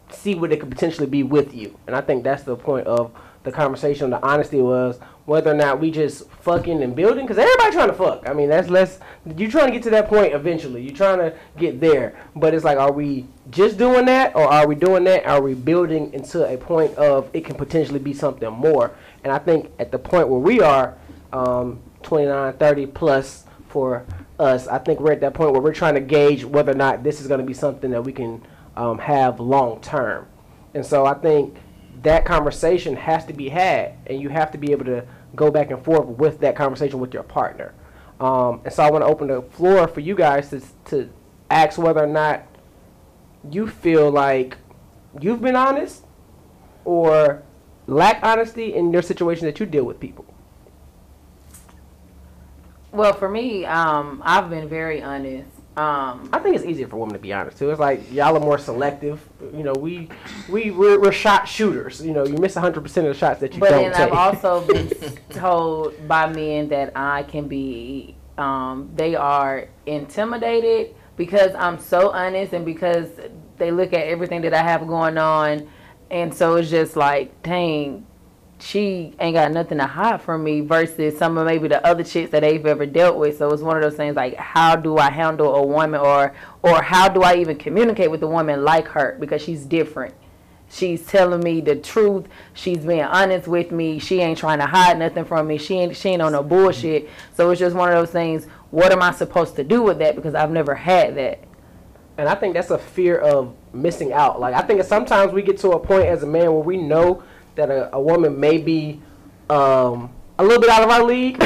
Speaker 1: see what it could potentially be with you. And I think that's the point of the conversation. The honesty was whether or not we just fucking and building, because everybody trying to fuck. I mean, that's less. You trying to get to that point eventually. You're trying to get there, but it's like, are we just doing that, or are we doing that? Are we building into a point of it can potentially be something more? And I think at the point where we are, um, 29, 30 plus, for us. I think we're at that point where we're trying to gauge whether or not this is going to be something that we can um, have long term. And so I think that conversation has to be had, and you have to be able to go back and forth with that conversation with your partner. Um, and so I want to open the floor for you guys to, to ask whether or not you feel like you've been honest or lack honesty in your situation that you deal with people.
Speaker 2: Well, for me, um, I've been very honest. Um,
Speaker 1: I think it's easier for women to be honest too. It's like y'all are more selective. You know, we we we're, we're shot shooters. You know, you miss 100 percent of the shots that you
Speaker 2: but
Speaker 1: don't
Speaker 2: then
Speaker 1: take.
Speaker 2: I've also been told by men that I can be, um, they are intimidated because I'm so honest and because they look at everything that I have going on, and so it's just like, dang, she ain't got nothing to hide from me versus some of maybe the other chicks that they've ever dealt with. So it's one of those things like how do I handle a woman or or how do I even communicate with a woman like her because she's different. She's telling me the truth. She's being honest with me. She ain't trying to hide nothing from me. She ain't she ain't on no bullshit. So it's just one of those things. What am I supposed to do with that? Because I've never had that.
Speaker 1: and I think that's a fear of missing out. Like I think sometimes we get to a point as a man where we know that a, a woman may be um, a little bit out of our league.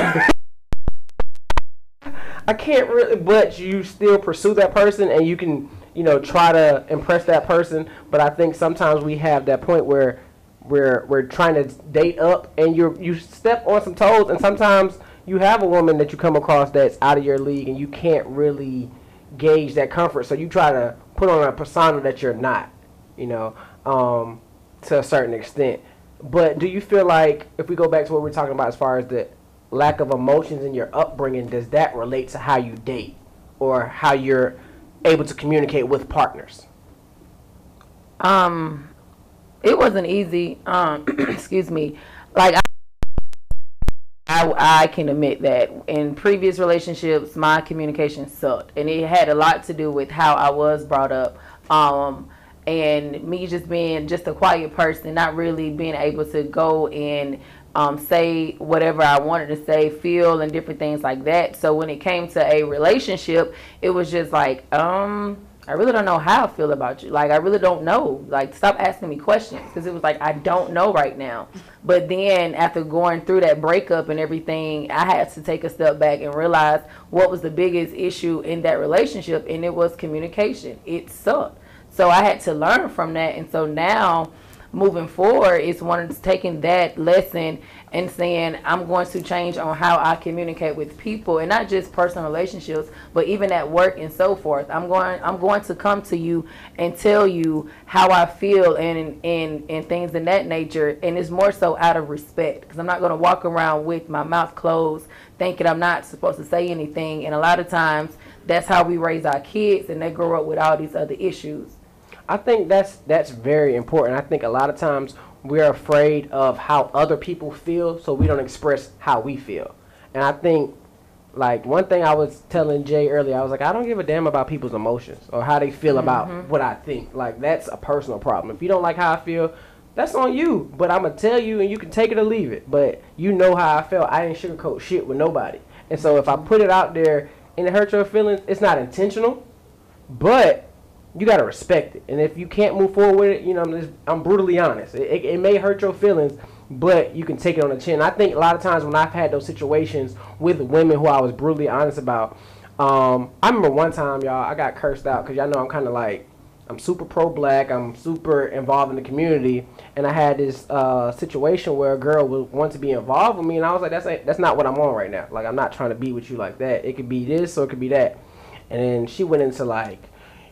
Speaker 1: I can't really, but you still pursue that person and you can, you know, try to impress that person. But I think sometimes we have that point where we're we're trying to date up and you you step on some toes and sometimes you have a woman that you come across that's out of your league and you can't really gauge that comfort. So you try to put on a persona that you're not, you know, um, to a certain extent. But do you feel like if we go back to what we're talking about as far as the lack of emotions in your upbringing, does that relate to how you date or how you're able to communicate with partners?
Speaker 2: Um, it wasn't easy. Um, excuse me. Like I, I, I can admit that in previous relationships, my communication sucked, and it had a lot to do with how I was brought up. Um, and me just being just a quiet person, not really being able to go and um, say whatever I wanted to say, feel, and different things like that. So when it came to a relationship, it was just like, um, I really don't know how I feel about you. Like, I really don't know. Like, stop asking me questions because it was like, I don't know right now. But then after going through that breakup and everything, I had to take a step back and realize what was the biggest issue in that relationship, and it was communication. It sucked. So I had to learn from that. And so now, moving forward, it's one taking that lesson and saying I'm going to change on how I communicate with people, and not just personal relationships, but even at work and so forth. I'm going I'm going to come to you and tell you how I feel and and and things in that nature, and it's more so out of respect because I'm not going to walk around with my mouth closed thinking I'm not supposed to say anything, and a lot of times that's how we raise our kids, and they grow up with all these other issues.
Speaker 1: I think that's that's very important. I think a lot of times we're afraid of how other people feel, so we don't express how we feel. And I think like one thing I was telling Jay earlier, I was like, I don't give a damn about people's emotions or how they feel about mm-hmm. what I think. Like that's a personal problem. If you don't like how I feel, that's on you. But I'm gonna tell you, and you can take it or leave it. But you know how I felt. I didn't sugarcoat shit with nobody. And so if I put it out there and it hurts your feelings, it's not intentional, but you gotta respect it. And if you can't move forward with it, you know, I'm, just, I'm brutally honest. It, it, it may hurt your feelings, but you can take it on the chin. I think a lot of times when I've had those situations with women who I was brutally honest about, um, I remember one time, y'all, I got cursed out because y'all know I'm kind of like, I'm super pro-black. I'm super involved in the community, and I had this uh, situation where a girl would want to be involved with me, and I was like, "That's that's not what I'm on right now. Like, I'm not trying to be with you like that. It could be this or it could be that." And then she went into like,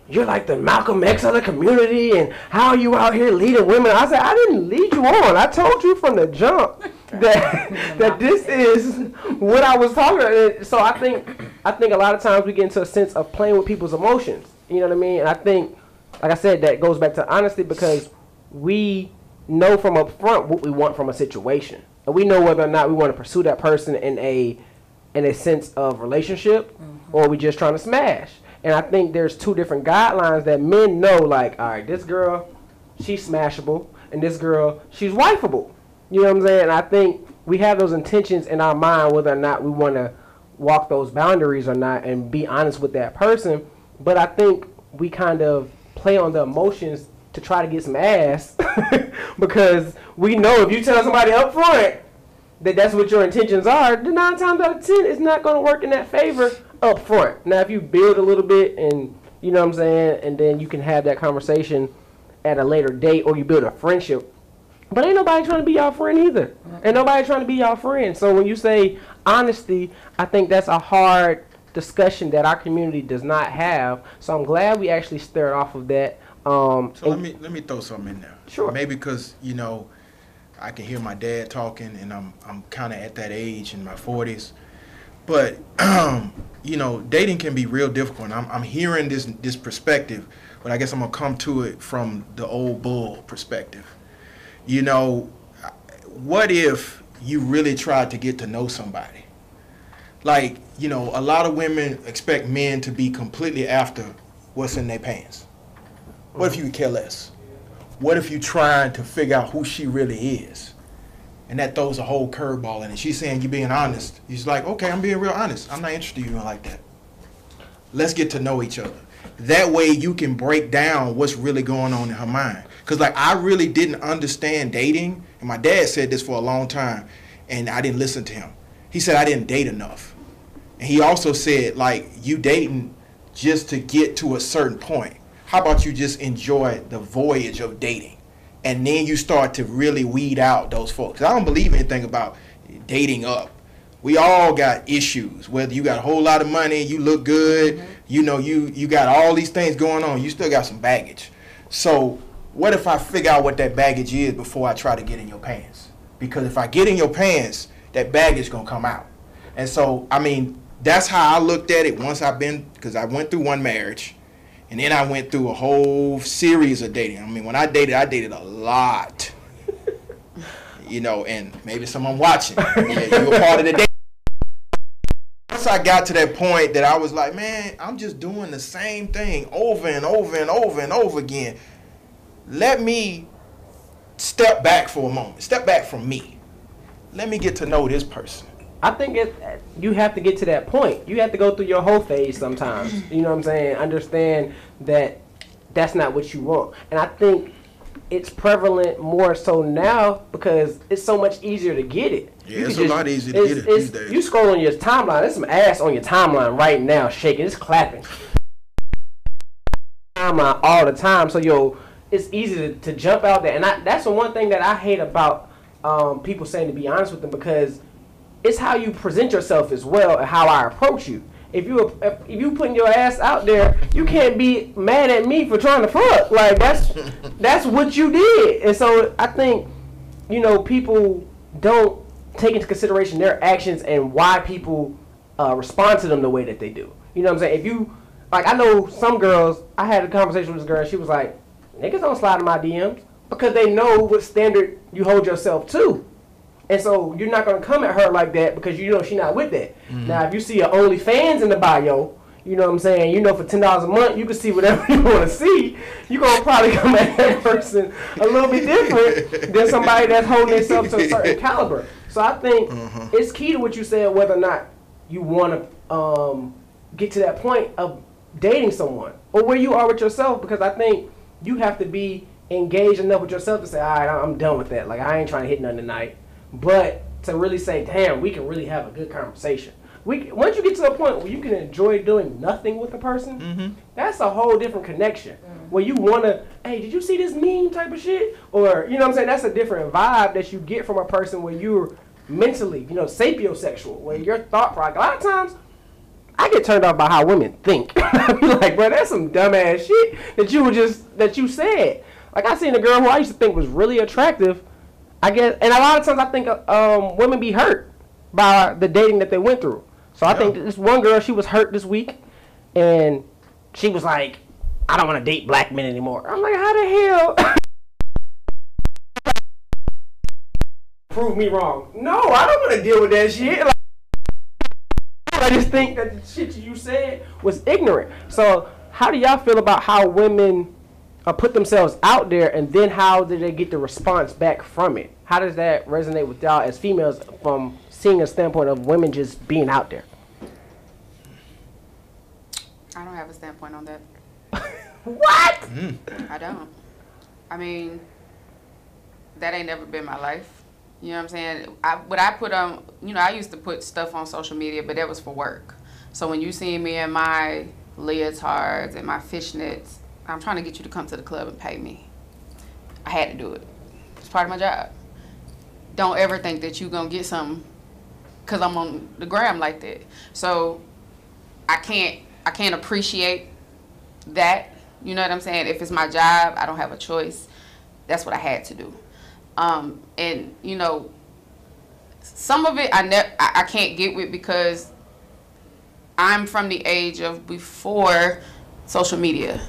Speaker 1: "You're like the Malcolm X of the community, and how are you out here leading women?" I said, "I didn't lead you on. I told you from the jump that that this is what I was talking about." So I think I think a lot of times we get into a sense of playing with people's emotions. You know what I mean? And I think like I said, that goes back to honesty because we know from up front what we want from a situation, and we know whether or not we want to pursue that person in a in a sense of relationship, mm-hmm. or we just trying to smash. And I think there's two different guidelines that men know. Like, all right, this girl, she's smashable, and this girl, she's wifeable. You know what I'm saying? And I think we have those intentions in our mind whether or not we want to walk those boundaries or not and be honest with that person. But I think we kind of play on the emotions to try to get some ass because we know if you tell somebody up front that that's what your intentions are, then nine times out of ten, it's not going to work in that favor up front. Now, if you build a little bit and you know what I'm saying, and then you can have that conversation at a later date, or you build a friendship. But ain't nobody trying to be y'all friend either. and nobody trying to be y'all friend. So when you say honesty, I think that's a hard discussion that our community does not have. So I'm glad we actually stirred off of that. Um,
Speaker 5: So let me let me throw something in there.
Speaker 1: Sure.
Speaker 5: Maybe because you know, I can hear my dad talking, and I'm I'm kind of at that age in my 40s. But um, you know, dating can be real difficult. I'm I'm hearing this this perspective, but I guess I'm gonna come to it from the old bull perspective. You know, what if you really tried to get to know somebody? Like, you know, a lot of women expect men to be completely after what's in their pants. What if you care less? What if you're trying to figure out who she really is? And that throws a whole curveball in it. She's saying you're being honest. He's like, okay, I'm being real honest. I'm not interested in you like that. Let's get to know each other. That way you can break down what's really going on in her mind. Cause like I really didn't understand dating, and my dad said this for a long time, and I didn't listen to him. He said I didn't date enough. And he also said, like, you dating just to get to a certain point. How about you just enjoy the voyage of dating? And then you start to really weed out those folks. I don't believe anything about dating up. We all got issues. Whether you got a whole lot of money, you look good, mm-hmm. you know, you you got all these things going on, you still got some baggage. So what if I figure out what that baggage is before I try to get in your pants? Because if I get in your pants, that baggage gonna come out. And so, I mean, that's how I looked at it once I've been, because I went through one marriage, and then I went through a whole series of dating. I mean, when I dated, I dated a lot. you know, and maybe someone watching. Yeah, you were part of the dating. Once I got to that point that I was like, man, I'm just doing the same thing over and over and over and over again. Let me step back for a moment. Step back from me. Let me get to know this person.
Speaker 1: I think it, you have to get to that point. You have to go through your whole phase sometimes. You know what I'm saying? Understand that that's not what you want. And I think it's prevalent more so now because it's so much easier to get it.
Speaker 5: Yeah,
Speaker 1: You
Speaker 5: it's
Speaker 1: can
Speaker 5: a lot easier to
Speaker 1: it's-
Speaker 5: get it
Speaker 1: it's-
Speaker 5: these days.
Speaker 1: You scroll on your timeline, there's some ass on your timeline right now shaking. It's clapping. Timeline all the time. So yo, it's easy to, to jump out there. And I, that's the one thing that I hate about um, people saying to be honest with them because it's how you present yourself as well and how I approach you. If you if you putting your ass out there, you can't be mad at me for trying to fuck. Like that's that's what you did. And so I think you know people don't take into consideration their actions and why people uh, respond to them the way that they do. You know what I'm saying? If you like, I know some girls. I had a conversation with this girl. She was like, "Niggas don't slide in my DMs because they know what standard you hold yourself to." And so you're not gonna come at her like that because you know she's not with that. Now, if you see a OnlyFans in the bio, you know what I'm saying. You know, for ten dollars a month, you can see whatever you want to see. you're gonna probably come at that person a little bit different than somebody that's holding themselves to a certain caliber. So I think it's key to what you said, whether or not you want to um, get to that point of dating someone or where you are with yourself. Because I think you have to be engaged enough with yourself to say, all right, I'm done with that. Like I ain't trying to hit none tonight. But to really say, damn, we can really have a good conversation. We once you get to a point where you can enjoy doing nothing with a person, mm-hmm. that's a whole different connection. Mm. Where you wanna, hey, did you see this meme type of shit? Or you know what I'm saying? That's a different vibe that you get from a person where you're mentally, you know, sapiosexual, where your thought process. A lot of times, I get turned off by how women think. Like, bro, that's some dumbass shit that you were just that you said. Like I seen a girl who I used to think was really attractive. I guess, and a lot of times I think um, women be hurt by the dating that they went through. So I
Speaker 5: Yeah.
Speaker 1: think this one girl, she was hurt this week, and she was like, "I don't want to date black men anymore." I'm like, "How the hell?" Prove me wrong. No, I don't want to deal with that shit. Like, I just think that the shit you said was ignorant. So, how do y'all feel about how women uh, put themselves out there, and then how do they get the response back from it? How does that resonate with y'all as females from seeing a standpoint of women just being out there?
Speaker 3: I don't have a standpoint on that.
Speaker 1: What?
Speaker 3: I don't. I mean, that ain't never been my life. You know what I'm saying? I, what I put on, you know, I used to put stuff on social media, but that was for work. So when you see me in my leotards and my fishnets, I'm trying to get you to come to the club and pay me. I had to do it. It's part of my job. Don't ever think that you're gonna get something because I'm on the gram like that. So I can't, I can't appreciate that. You know what I'm saying? If it's my job, I don't have a choice. That's what I had to do. Um, and you know, some of it I ne- I I can't get with because I'm from the age of before social media.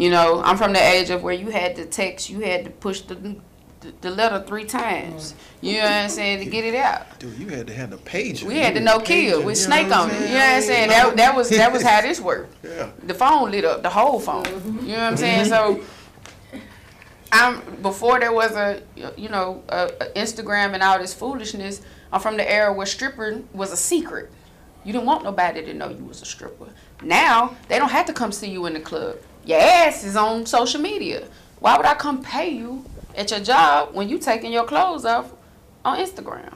Speaker 3: You know, I'm from the age of where you had to text, you had to push the the, the letter three times. Mm-hmm. You know what I'm saying to get it out.
Speaker 6: Dude, you had to have the pager.
Speaker 3: We had to Nokia with snake on it. You know what I'm saying? That, that was that was how this worked.
Speaker 6: Yeah.
Speaker 3: The phone lit up, the whole phone. Mm-hmm. You know what I'm saying? So I'm before there was a you know a, a Instagram and all this foolishness. I'm from the era where stripper was a secret. You didn't want nobody to know you was a stripper. Now they don't have to come see you in the club. Your ass is on social media. Why would I come pay you at your job when you taking your clothes off on Instagram?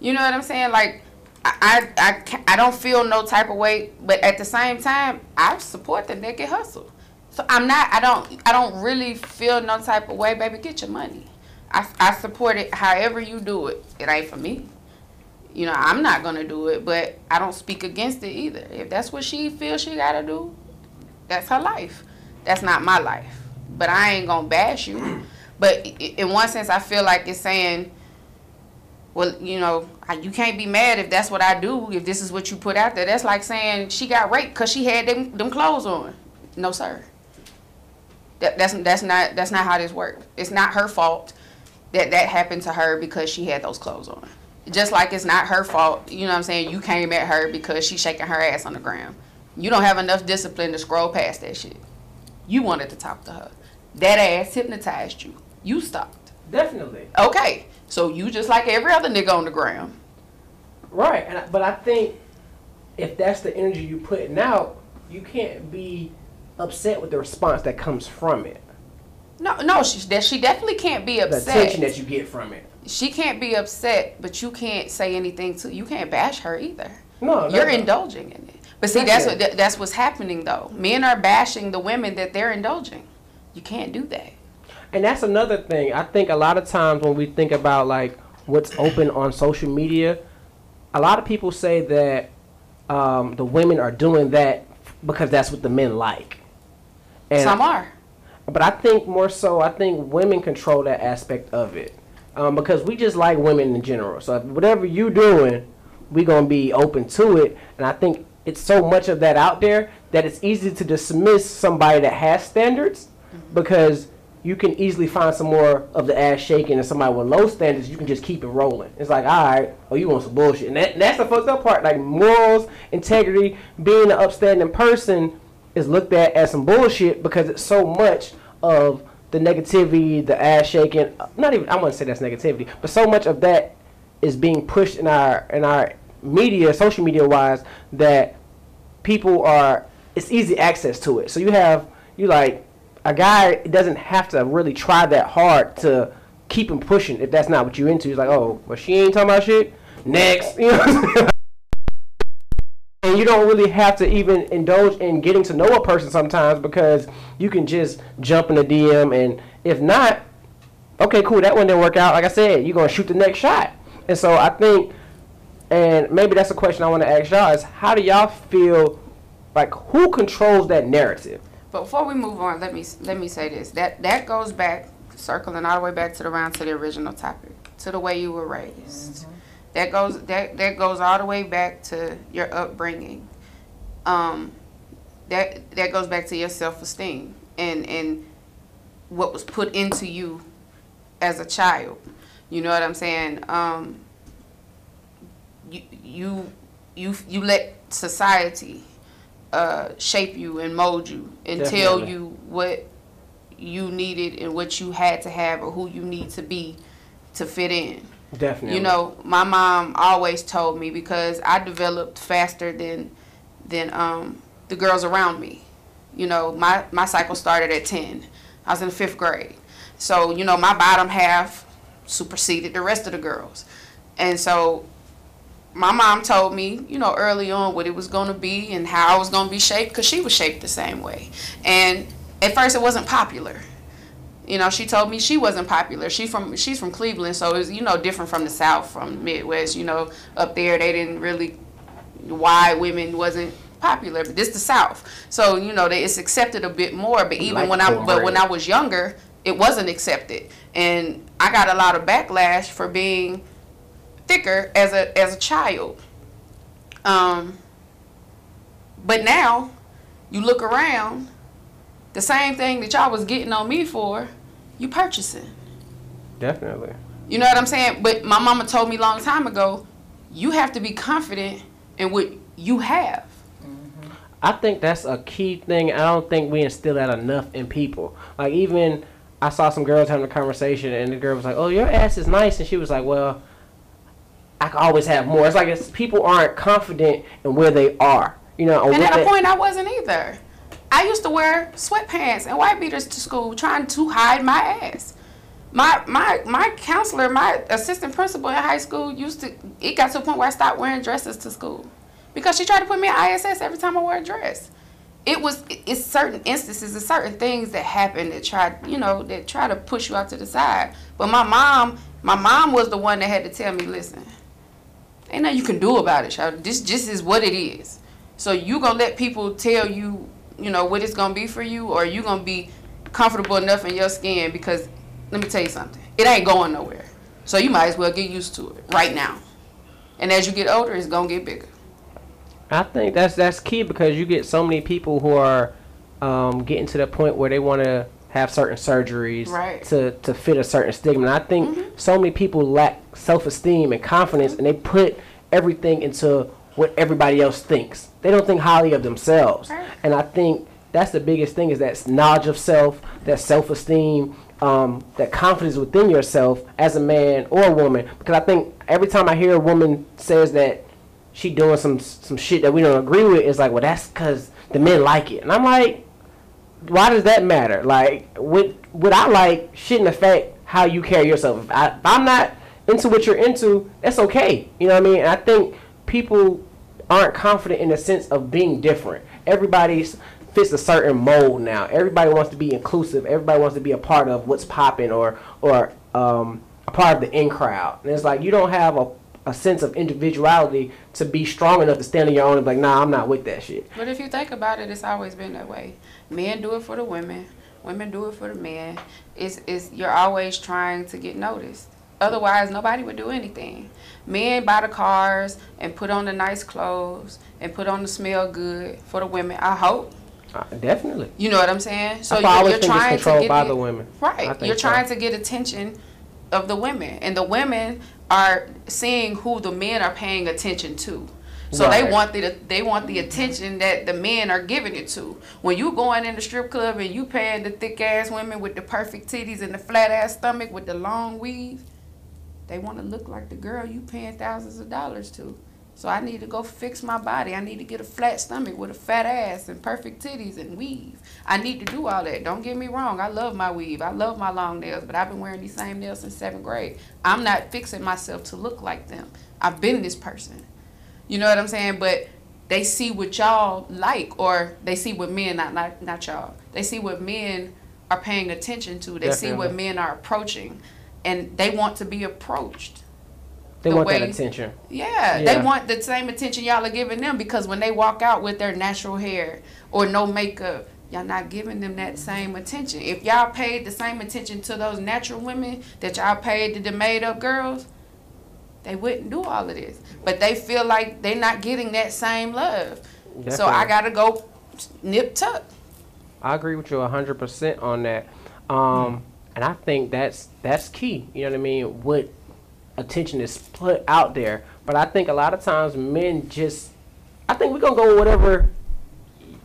Speaker 3: You know what I'm saying? Like, I, I, I, I don't feel no type of way, but at the same time, I support the naked hustle. So I'm not, I don't, I don't really feel no type of way, baby. Get your money. I, I support it however you do it. It ain't for me. You know, I'm not gonna do it, but I don't speak against it either. If that's what she feels she gotta do, that's her life. That's not my life. But I ain't gonna bash you. But in one sense, I feel like it's saying, well, you know, you can't be mad if that's what I do. If this is what you put out there, that's like saying she got raped because she had them them clothes on. No, sir. That, that's that's not that's not how this works. It's not her fault that that happened to her because she had those clothes on. Just like it's not her fault, you know what I'm saying? You came at her because she's shaking her ass on the ground. You don't have enough discipline to scroll past that shit. You wanted to talk to her. That ass hypnotized you. You stopped.
Speaker 1: Definitely.
Speaker 3: Okay, so you just like every other nigga on the ground.
Speaker 1: Right, and I, but I think if that's the energy you putting out, you can't be upset with the response that comes from it.
Speaker 3: No, no, she that she definitely can't be upset.
Speaker 1: The attention that you get from it.
Speaker 3: she can't be upset, but you can't say anything to. You can't bash her either.
Speaker 1: No, no,
Speaker 3: You're
Speaker 1: no.
Speaker 3: indulging in it. But see, that's what that's what's happening though. Men are bashing the women that they're indulging. You can't do that.
Speaker 1: And that's another thing. I think a lot of times when we think about like what's open on social media, a lot of people say that um, the women are doing that because that's what the men like. And
Speaker 3: Some are.
Speaker 1: But I think more so, I think women control that aspect of it. Um, because we just like women in general. So whatever you're doing, we're gonna be open to it. And I think it's so much of that out there that it's easy to dismiss somebody that has standards mm-hmm. because you can easily find some more of the ass shaking and somebody with low standards. You can just keep it rolling. It's like, all right, oh, you want some bullshit, and that, that's the fucked up part. Like morals, integrity, being an upstanding person is looked at as some bullshit because it's so much of the negativity, the ass shaking. Not even I wouldn't say that's negativity, but so much of that is being pushed in our in our media, social media wise, that people are it's easy access to it. So you have you like a guy doesn't have to really try that hard to keep him pushing if that's not what you're into. He's like, oh, well she ain't talking about shit. Next, you know. And you don't really have to even indulge in getting to know a person sometimes because you can just jump in the DM and if not, okay, cool, that one didn't work out. Like I said, you're gonna shoot the next shot. And so I think, and maybe that's a question I want to ask y'all is how do y'all feel like who controls that narrative?
Speaker 3: But before we move on, let me let me say this. That that goes back, circling all the way back to the round to the original topic, to the way you were raised. That goes that that goes all the way back to your upbringing. Um, that that goes back to your self esteem and and what was put into you as a child. You know what I'm saying? Um, you you you you let society uh, shape you and mold you and tell you what you needed and what you had to have or who you need to be to fit in.
Speaker 1: Definitely.
Speaker 3: You know, my mom always told me because I developed faster than than um the girls around me. You know, my, my cycle started at 10. I was in the fifth grade. So, you know, my bottom half superseded the rest of the girls. And so my mom told me, you know, early on what it was going to be and how I was going to be shaped because she was shaped the same way. And at first it wasn't popular. You know, she told me she wasn't popular. She from she's from Cleveland, so it was you know different from the South, from Midwest. You know, up there they didn't really why women wasn't popular, but this the South, so you know they, it's accepted a bit more. But even
Speaker 1: Like
Speaker 3: when I but when. I was younger, it wasn't accepted, and I got a lot of backlash for being thicker as a as a child. Um, but now, you look around, the same thing that y'all was getting on me for, you purchasing.
Speaker 1: Definitely.
Speaker 3: You know what I'm saying? But my mama told me a long time ago, you have to be confident in what you have.
Speaker 1: I think that's a key thing. I don't think we instill that enough in people. Like even I saw some girls having a conversation, and the girl was like, "Oh, your ass is nice," and she was like, "Well, I can always have more." It's like it's, people aren't confident in where they are. You know,
Speaker 3: And at a point, I wasn't either. I used to wear sweatpants and white beaters to school, trying to hide my ass. My my my counselor, my assistant principal in high school used to. It got to a point where I stopped wearing dresses to school because she tried to put me in ISS every time I wore a dress. It was it's certain instances and certain things that happen that try you know that try to push you out to the side. But my mom, my mom was the one that had to tell me, listen, ain't nothing you can do about it, child. This just is what it is. So you gonna let people tell you, you know, what it's gonna be for you, or you gonna be comfortable enough in your skin? Because let me tell you something, it ain't going nowhere. So you might as well get used to it right now. And as you get older, it's gonna get bigger.
Speaker 1: I think that's that's key because you get so many people who are um, getting to the point where they want to have certain surgeries
Speaker 3: Right.
Speaker 1: to to fit a certain stigma. And I think so many people lack self esteem and confidence, and they put everything into what everybody else thinks. They don't think highly of themselves, and I think that's the biggest thing is that knowledge of self, that self esteem. Um, that confidence within yourself as a man or a woman, because I think every time I hear a woman says that she doing some some shit that we don't agree with it's like well that's because the men like it. And i'm like why does that matter? Like what what i like shouldn't affect how you carry yourself? If, I, if i'm not into what you're into that's okay you know what i mean and i think people aren't confident in the sense of being different everybody's fits a certain mold now everybody wants to be inclusive everybody wants to be a part of what's popping or or um, a part of the in crowd and it's like you don't have a a sense of individuality to be strong enough to stand on your own and be like, nah, I'm not with that shit.
Speaker 3: But if you think about it, it's always been that way. Men do it for the women, women do it for the men. It's, it's you're always trying to get noticed. Otherwise, nobody would do anything. Men buy the cars and put on the nice clothes and put on the smell good for the women. I hope.
Speaker 1: Uh, definitely.
Speaker 3: You know what I'm saying? So
Speaker 1: I
Speaker 3: you're, you're trying to get
Speaker 1: by
Speaker 3: the-
Speaker 1: the women.
Speaker 3: Right. You're
Speaker 1: so.
Speaker 3: trying to get attention of the women, and the women are seeing who the men are paying attention to. So they want the they want the attention that the men are giving it to. When you going in the strip club and you paying the thick ass women with the perfect titties and the flat ass stomach with the long weave, they want to look like the girl you paying thousands of dollars to. So I need to go fix my body. I need to get a flat stomach with a fat ass and perfect titties and weave. I need to do all that. Don't get me wrong. I love my weave. I love my long nails, but I've been wearing these same nails since seventh grade. I'm not fixing myself to look like them. I've been this person. You know what I'm saying? But they see what y'all like, or they see what men not not not y'all. They see what men are paying attention to. They see what men are approaching, and they want to be approached.
Speaker 1: They
Speaker 3: The
Speaker 1: want that
Speaker 3: way-
Speaker 1: attention.
Speaker 3: Yeah,
Speaker 1: Yeah.
Speaker 3: they want the same attention y'all are giving them because when they walk out with their natural hair or no makeup, y'all not giving them that same attention. If y'all paid the same attention to those natural women that y'all paid to the made up girls, they wouldn't do all of this. But they feel like they're not getting that same love. So I gotta go nip tuck.
Speaker 1: I agree with you hundred percent on that. Um, and I think that's that's key. You know what I mean? What attention is put out there. But I think a lot of times men just I think we're gonna go whatever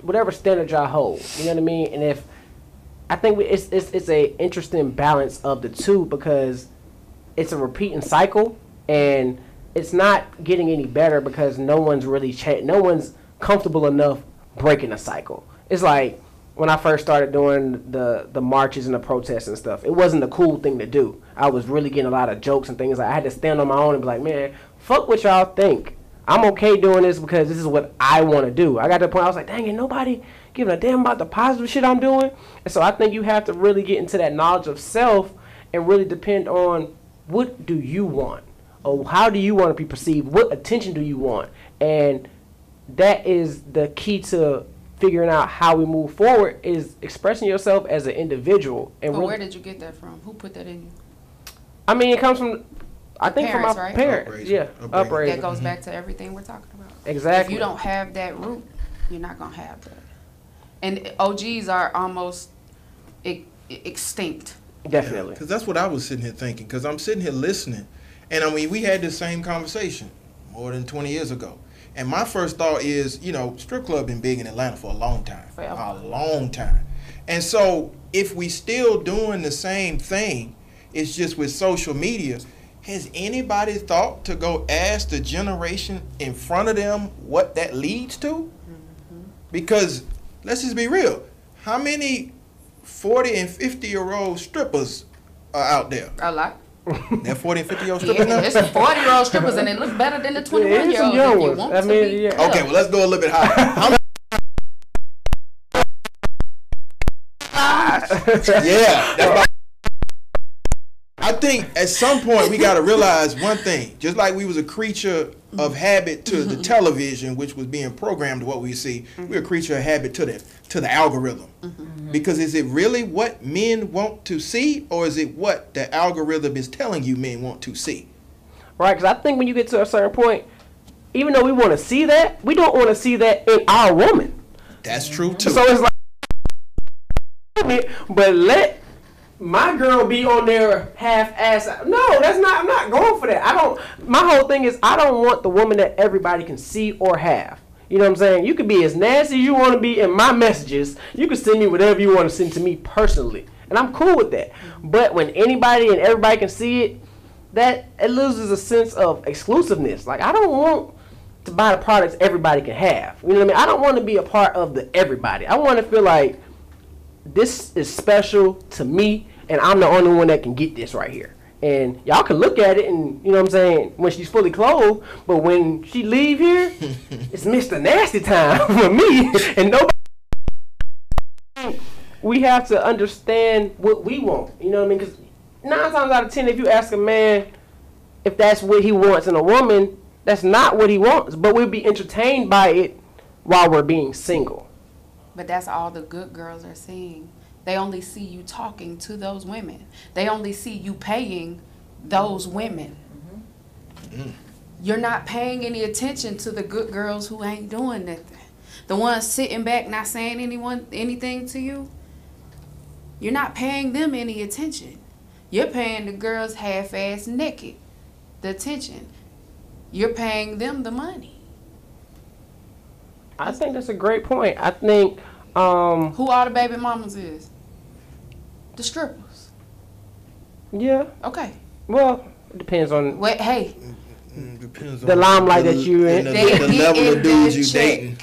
Speaker 1: whatever standard y'all hold. You know what I mean? And if I think we, it's it's it's a interesting balance of the two because it's a repeating cycle and it's not getting any better because no one's really cha- no one's comfortable enough breaking a cycle. It's like when I first started doing the the marches and the protests and stuff. It wasn't a cool thing to do. I was really getting a lot of jokes and things. Like I had to stand on my own and be like, man, fuck what y'all think. I'm okay doing this because this is what I want to do. I got to the point I was like, dang it, nobody giving a damn about the positive shit I'm doing. And so I think you have to really get into that knowledge of self and really depend on what do you want or how do you want to be perceived? What attention do you want? And that is the key to figuring out how we move forward is expressing yourself as an individual and
Speaker 3: But where did you get that from? Who put that in you?
Speaker 1: I mean it comes from I think
Speaker 3: Parents,
Speaker 1: from my
Speaker 3: right?
Speaker 1: parents
Speaker 5: Upbringing.
Speaker 1: yeah
Speaker 5: Upbringing.
Speaker 1: upbringing
Speaker 3: That goes back to everything we're talking about.
Speaker 1: exactly
Speaker 3: If you don't have that root, you're not gonna have that. And OGs are almost e- extinct.
Speaker 1: definitely
Speaker 5: Because that's what I was sitting here thinking. Because I'm sitting here listening, and I mean, we had the same conversation more than 20 years ago. And my first thought is, you know, strip club been big in Atlanta for a long time,
Speaker 3: Forever.
Speaker 5: a long time. And so, if we still doing the same thing, it's just with social media. Has anybody thought to go ask the generation in front of them what that leads to? Mm-hmm. Because let's just be real. How many 40 and 50 year old strippers are out there?
Speaker 3: A lot.
Speaker 5: That 40 and 50 year old strippers
Speaker 3: Yeah,
Speaker 5: now?
Speaker 3: there's some 40 year old strippers and they look better than the 21
Speaker 1: There's
Speaker 3: year
Speaker 1: some
Speaker 3: olds
Speaker 1: young
Speaker 3: if you want
Speaker 1: I mean,
Speaker 3: be.
Speaker 1: yeah.
Speaker 5: Okay, well, let's go a little bit higher. How ah! yeah, that's about- I think at some point we got to realize one thing. Just like we was a creature of habit to the mm-hmm. television, which was being programmed to what we see, we're a creature of habit to the to the algorithm. Mm-hmm. Because is it really what men want to see, or is it what the algorithm is telling you men want to see?
Speaker 1: right because I think when you get to a certain point even though we want to see that we don't want to see that in our woman
Speaker 5: That's true too.
Speaker 1: So it's like, but let my girl be on there half ass. No, that's not. I'm not going for that. I don't. My whole thing is I don't want the woman that everybody can see or have. You know what I'm saying? You can be as nasty as you want to be in my messages. You can send me whatever you want to send to me personally, and I'm cool with that. But when anybody and everybody can see it, that it loses a sense of exclusiveness. Like I don't want to buy the products everybody can have. You know what I mean? I don't want to be a part of the everybody. I want to feel like this is special to me, and I'm the only one that can get this right here. And y'all can look at it, and you know what I'm saying when she's fully clothed. But when she leave here, it's Mr. Nasty time for me, and nobody. We have to understand what we want. You know what I mean? Because nine times out of ten, if you ask a man if that's what he wants in a woman, that's not what he wants. But we'll be entertained by it while we're being single.
Speaker 3: But that's all the good girls are seeing. They only see you talking to those women. They only see you paying those women. Mm-hmm. You're not paying any attention to the good girls who ain't doing nothing. The ones sitting back not saying anyone anything to you. You're not paying them any attention. You're paying the girls half ass naked the attention. You're paying them the money.
Speaker 1: I think that's a great point. I think um
Speaker 3: Who all the baby mamas is? The strippers.
Speaker 1: yeah,
Speaker 3: Okay.
Speaker 1: well, it depends on
Speaker 3: Wait, hey,
Speaker 5: Mm, depends
Speaker 1: The limelight
Speaker 5: the-
Speaker 1: that you're in.
Speaker 5: and the,
Speaker 3: They
Speaker 5: the level of dudes you
Speaker 3: check.
Speaker 5: dating.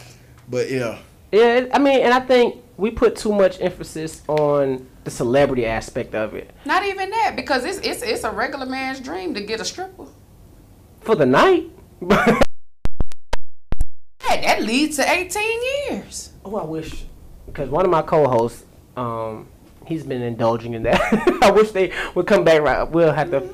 Speaker 5: But yeah,
Speaker 1: yeah, I mean, and I think we put too much emphasis on the celebrity aspect of it.
Speaker 3: not even that because it's it's it's a regular man's dream to get a stripper.
Speaker 1: For the night.
Speaker 3: Hey, that leads to 18 years.
Speaker 1: Oh, I wish, because one of my co-hosts, um, he's been indulging in that. I wish they would come back. Right, we'll have to.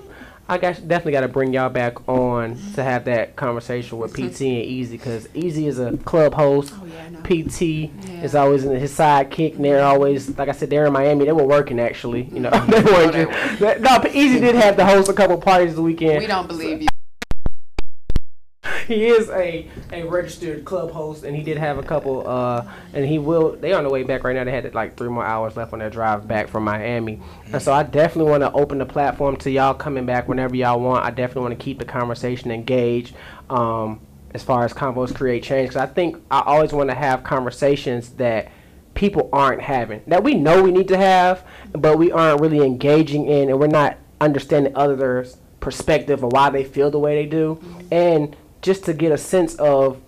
Speaker 1: I guess definitely got to bring y'all back on to have that conversation with PT and Easy, because Easy is a club host.
Speaker 3: Oh yeah, I know.
Speaker 1: PT is always in his sidekick, and they're always like I said, they're in Miami. They were working actually, you know. they weren't
Speaker 3: they
Speaker 1: just, no, but Easy did have to host a couple parties the weekend.
Speaker 3: We don't believe you.
Speaker 1: He is a, a registered club host, and he did have a couple. Uh, and he will. They on the way back right now. They had like three more hours left on their drive back from Miami, and so I definitely want to open the platform to y'all coming back whenever y'all want. I definitely want to keep the conversation engaged. Um, as far as convos create change, because I think I always want to have conversations that people aren't having that we know we need to have, but we aren't really engaging in, and we're not understanding others' perspective of why they feel the way they do, and just to get a sense of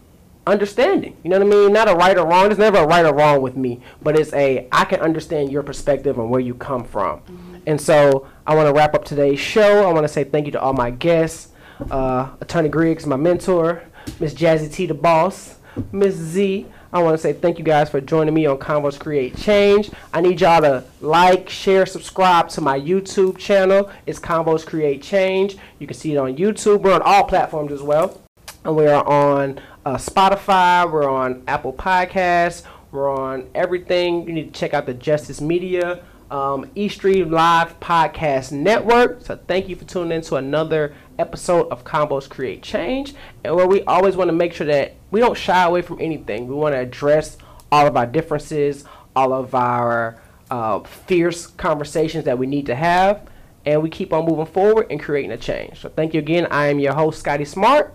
Speaker 1: understanding. You know what I mean? Not a right or wrong. There's never a right or wrong with me, but it's a I can understand your perspective and where you come from. And so I want to wrap up today's show. I want to say thank you to all my guests, uh, Attorney Griggs, my mentor, Miss Jazzy T, the boss, Miss Z. I want to say thank you guys for joining me on Convos Create Change. I need y'all to like, share, subscribe to my YouTube channel. It's Convos Create Change. You can see it on YouTube. We're on all platforms as well. We are on uh, Spotify. We're on Apple Podcasts. We're on everything. You need to check out the Justice Media um, E Stream Live Podcast Network. So thank you for tuning in to another episode of Convos Create Change, and where we always want to make sure that we don't shy away from anything. We want to address all of our differences, all of our uh, fierce conversations that we need to have, and we keep on moving forward and creating a change. So thank you again. I am your host, Scotty Smart,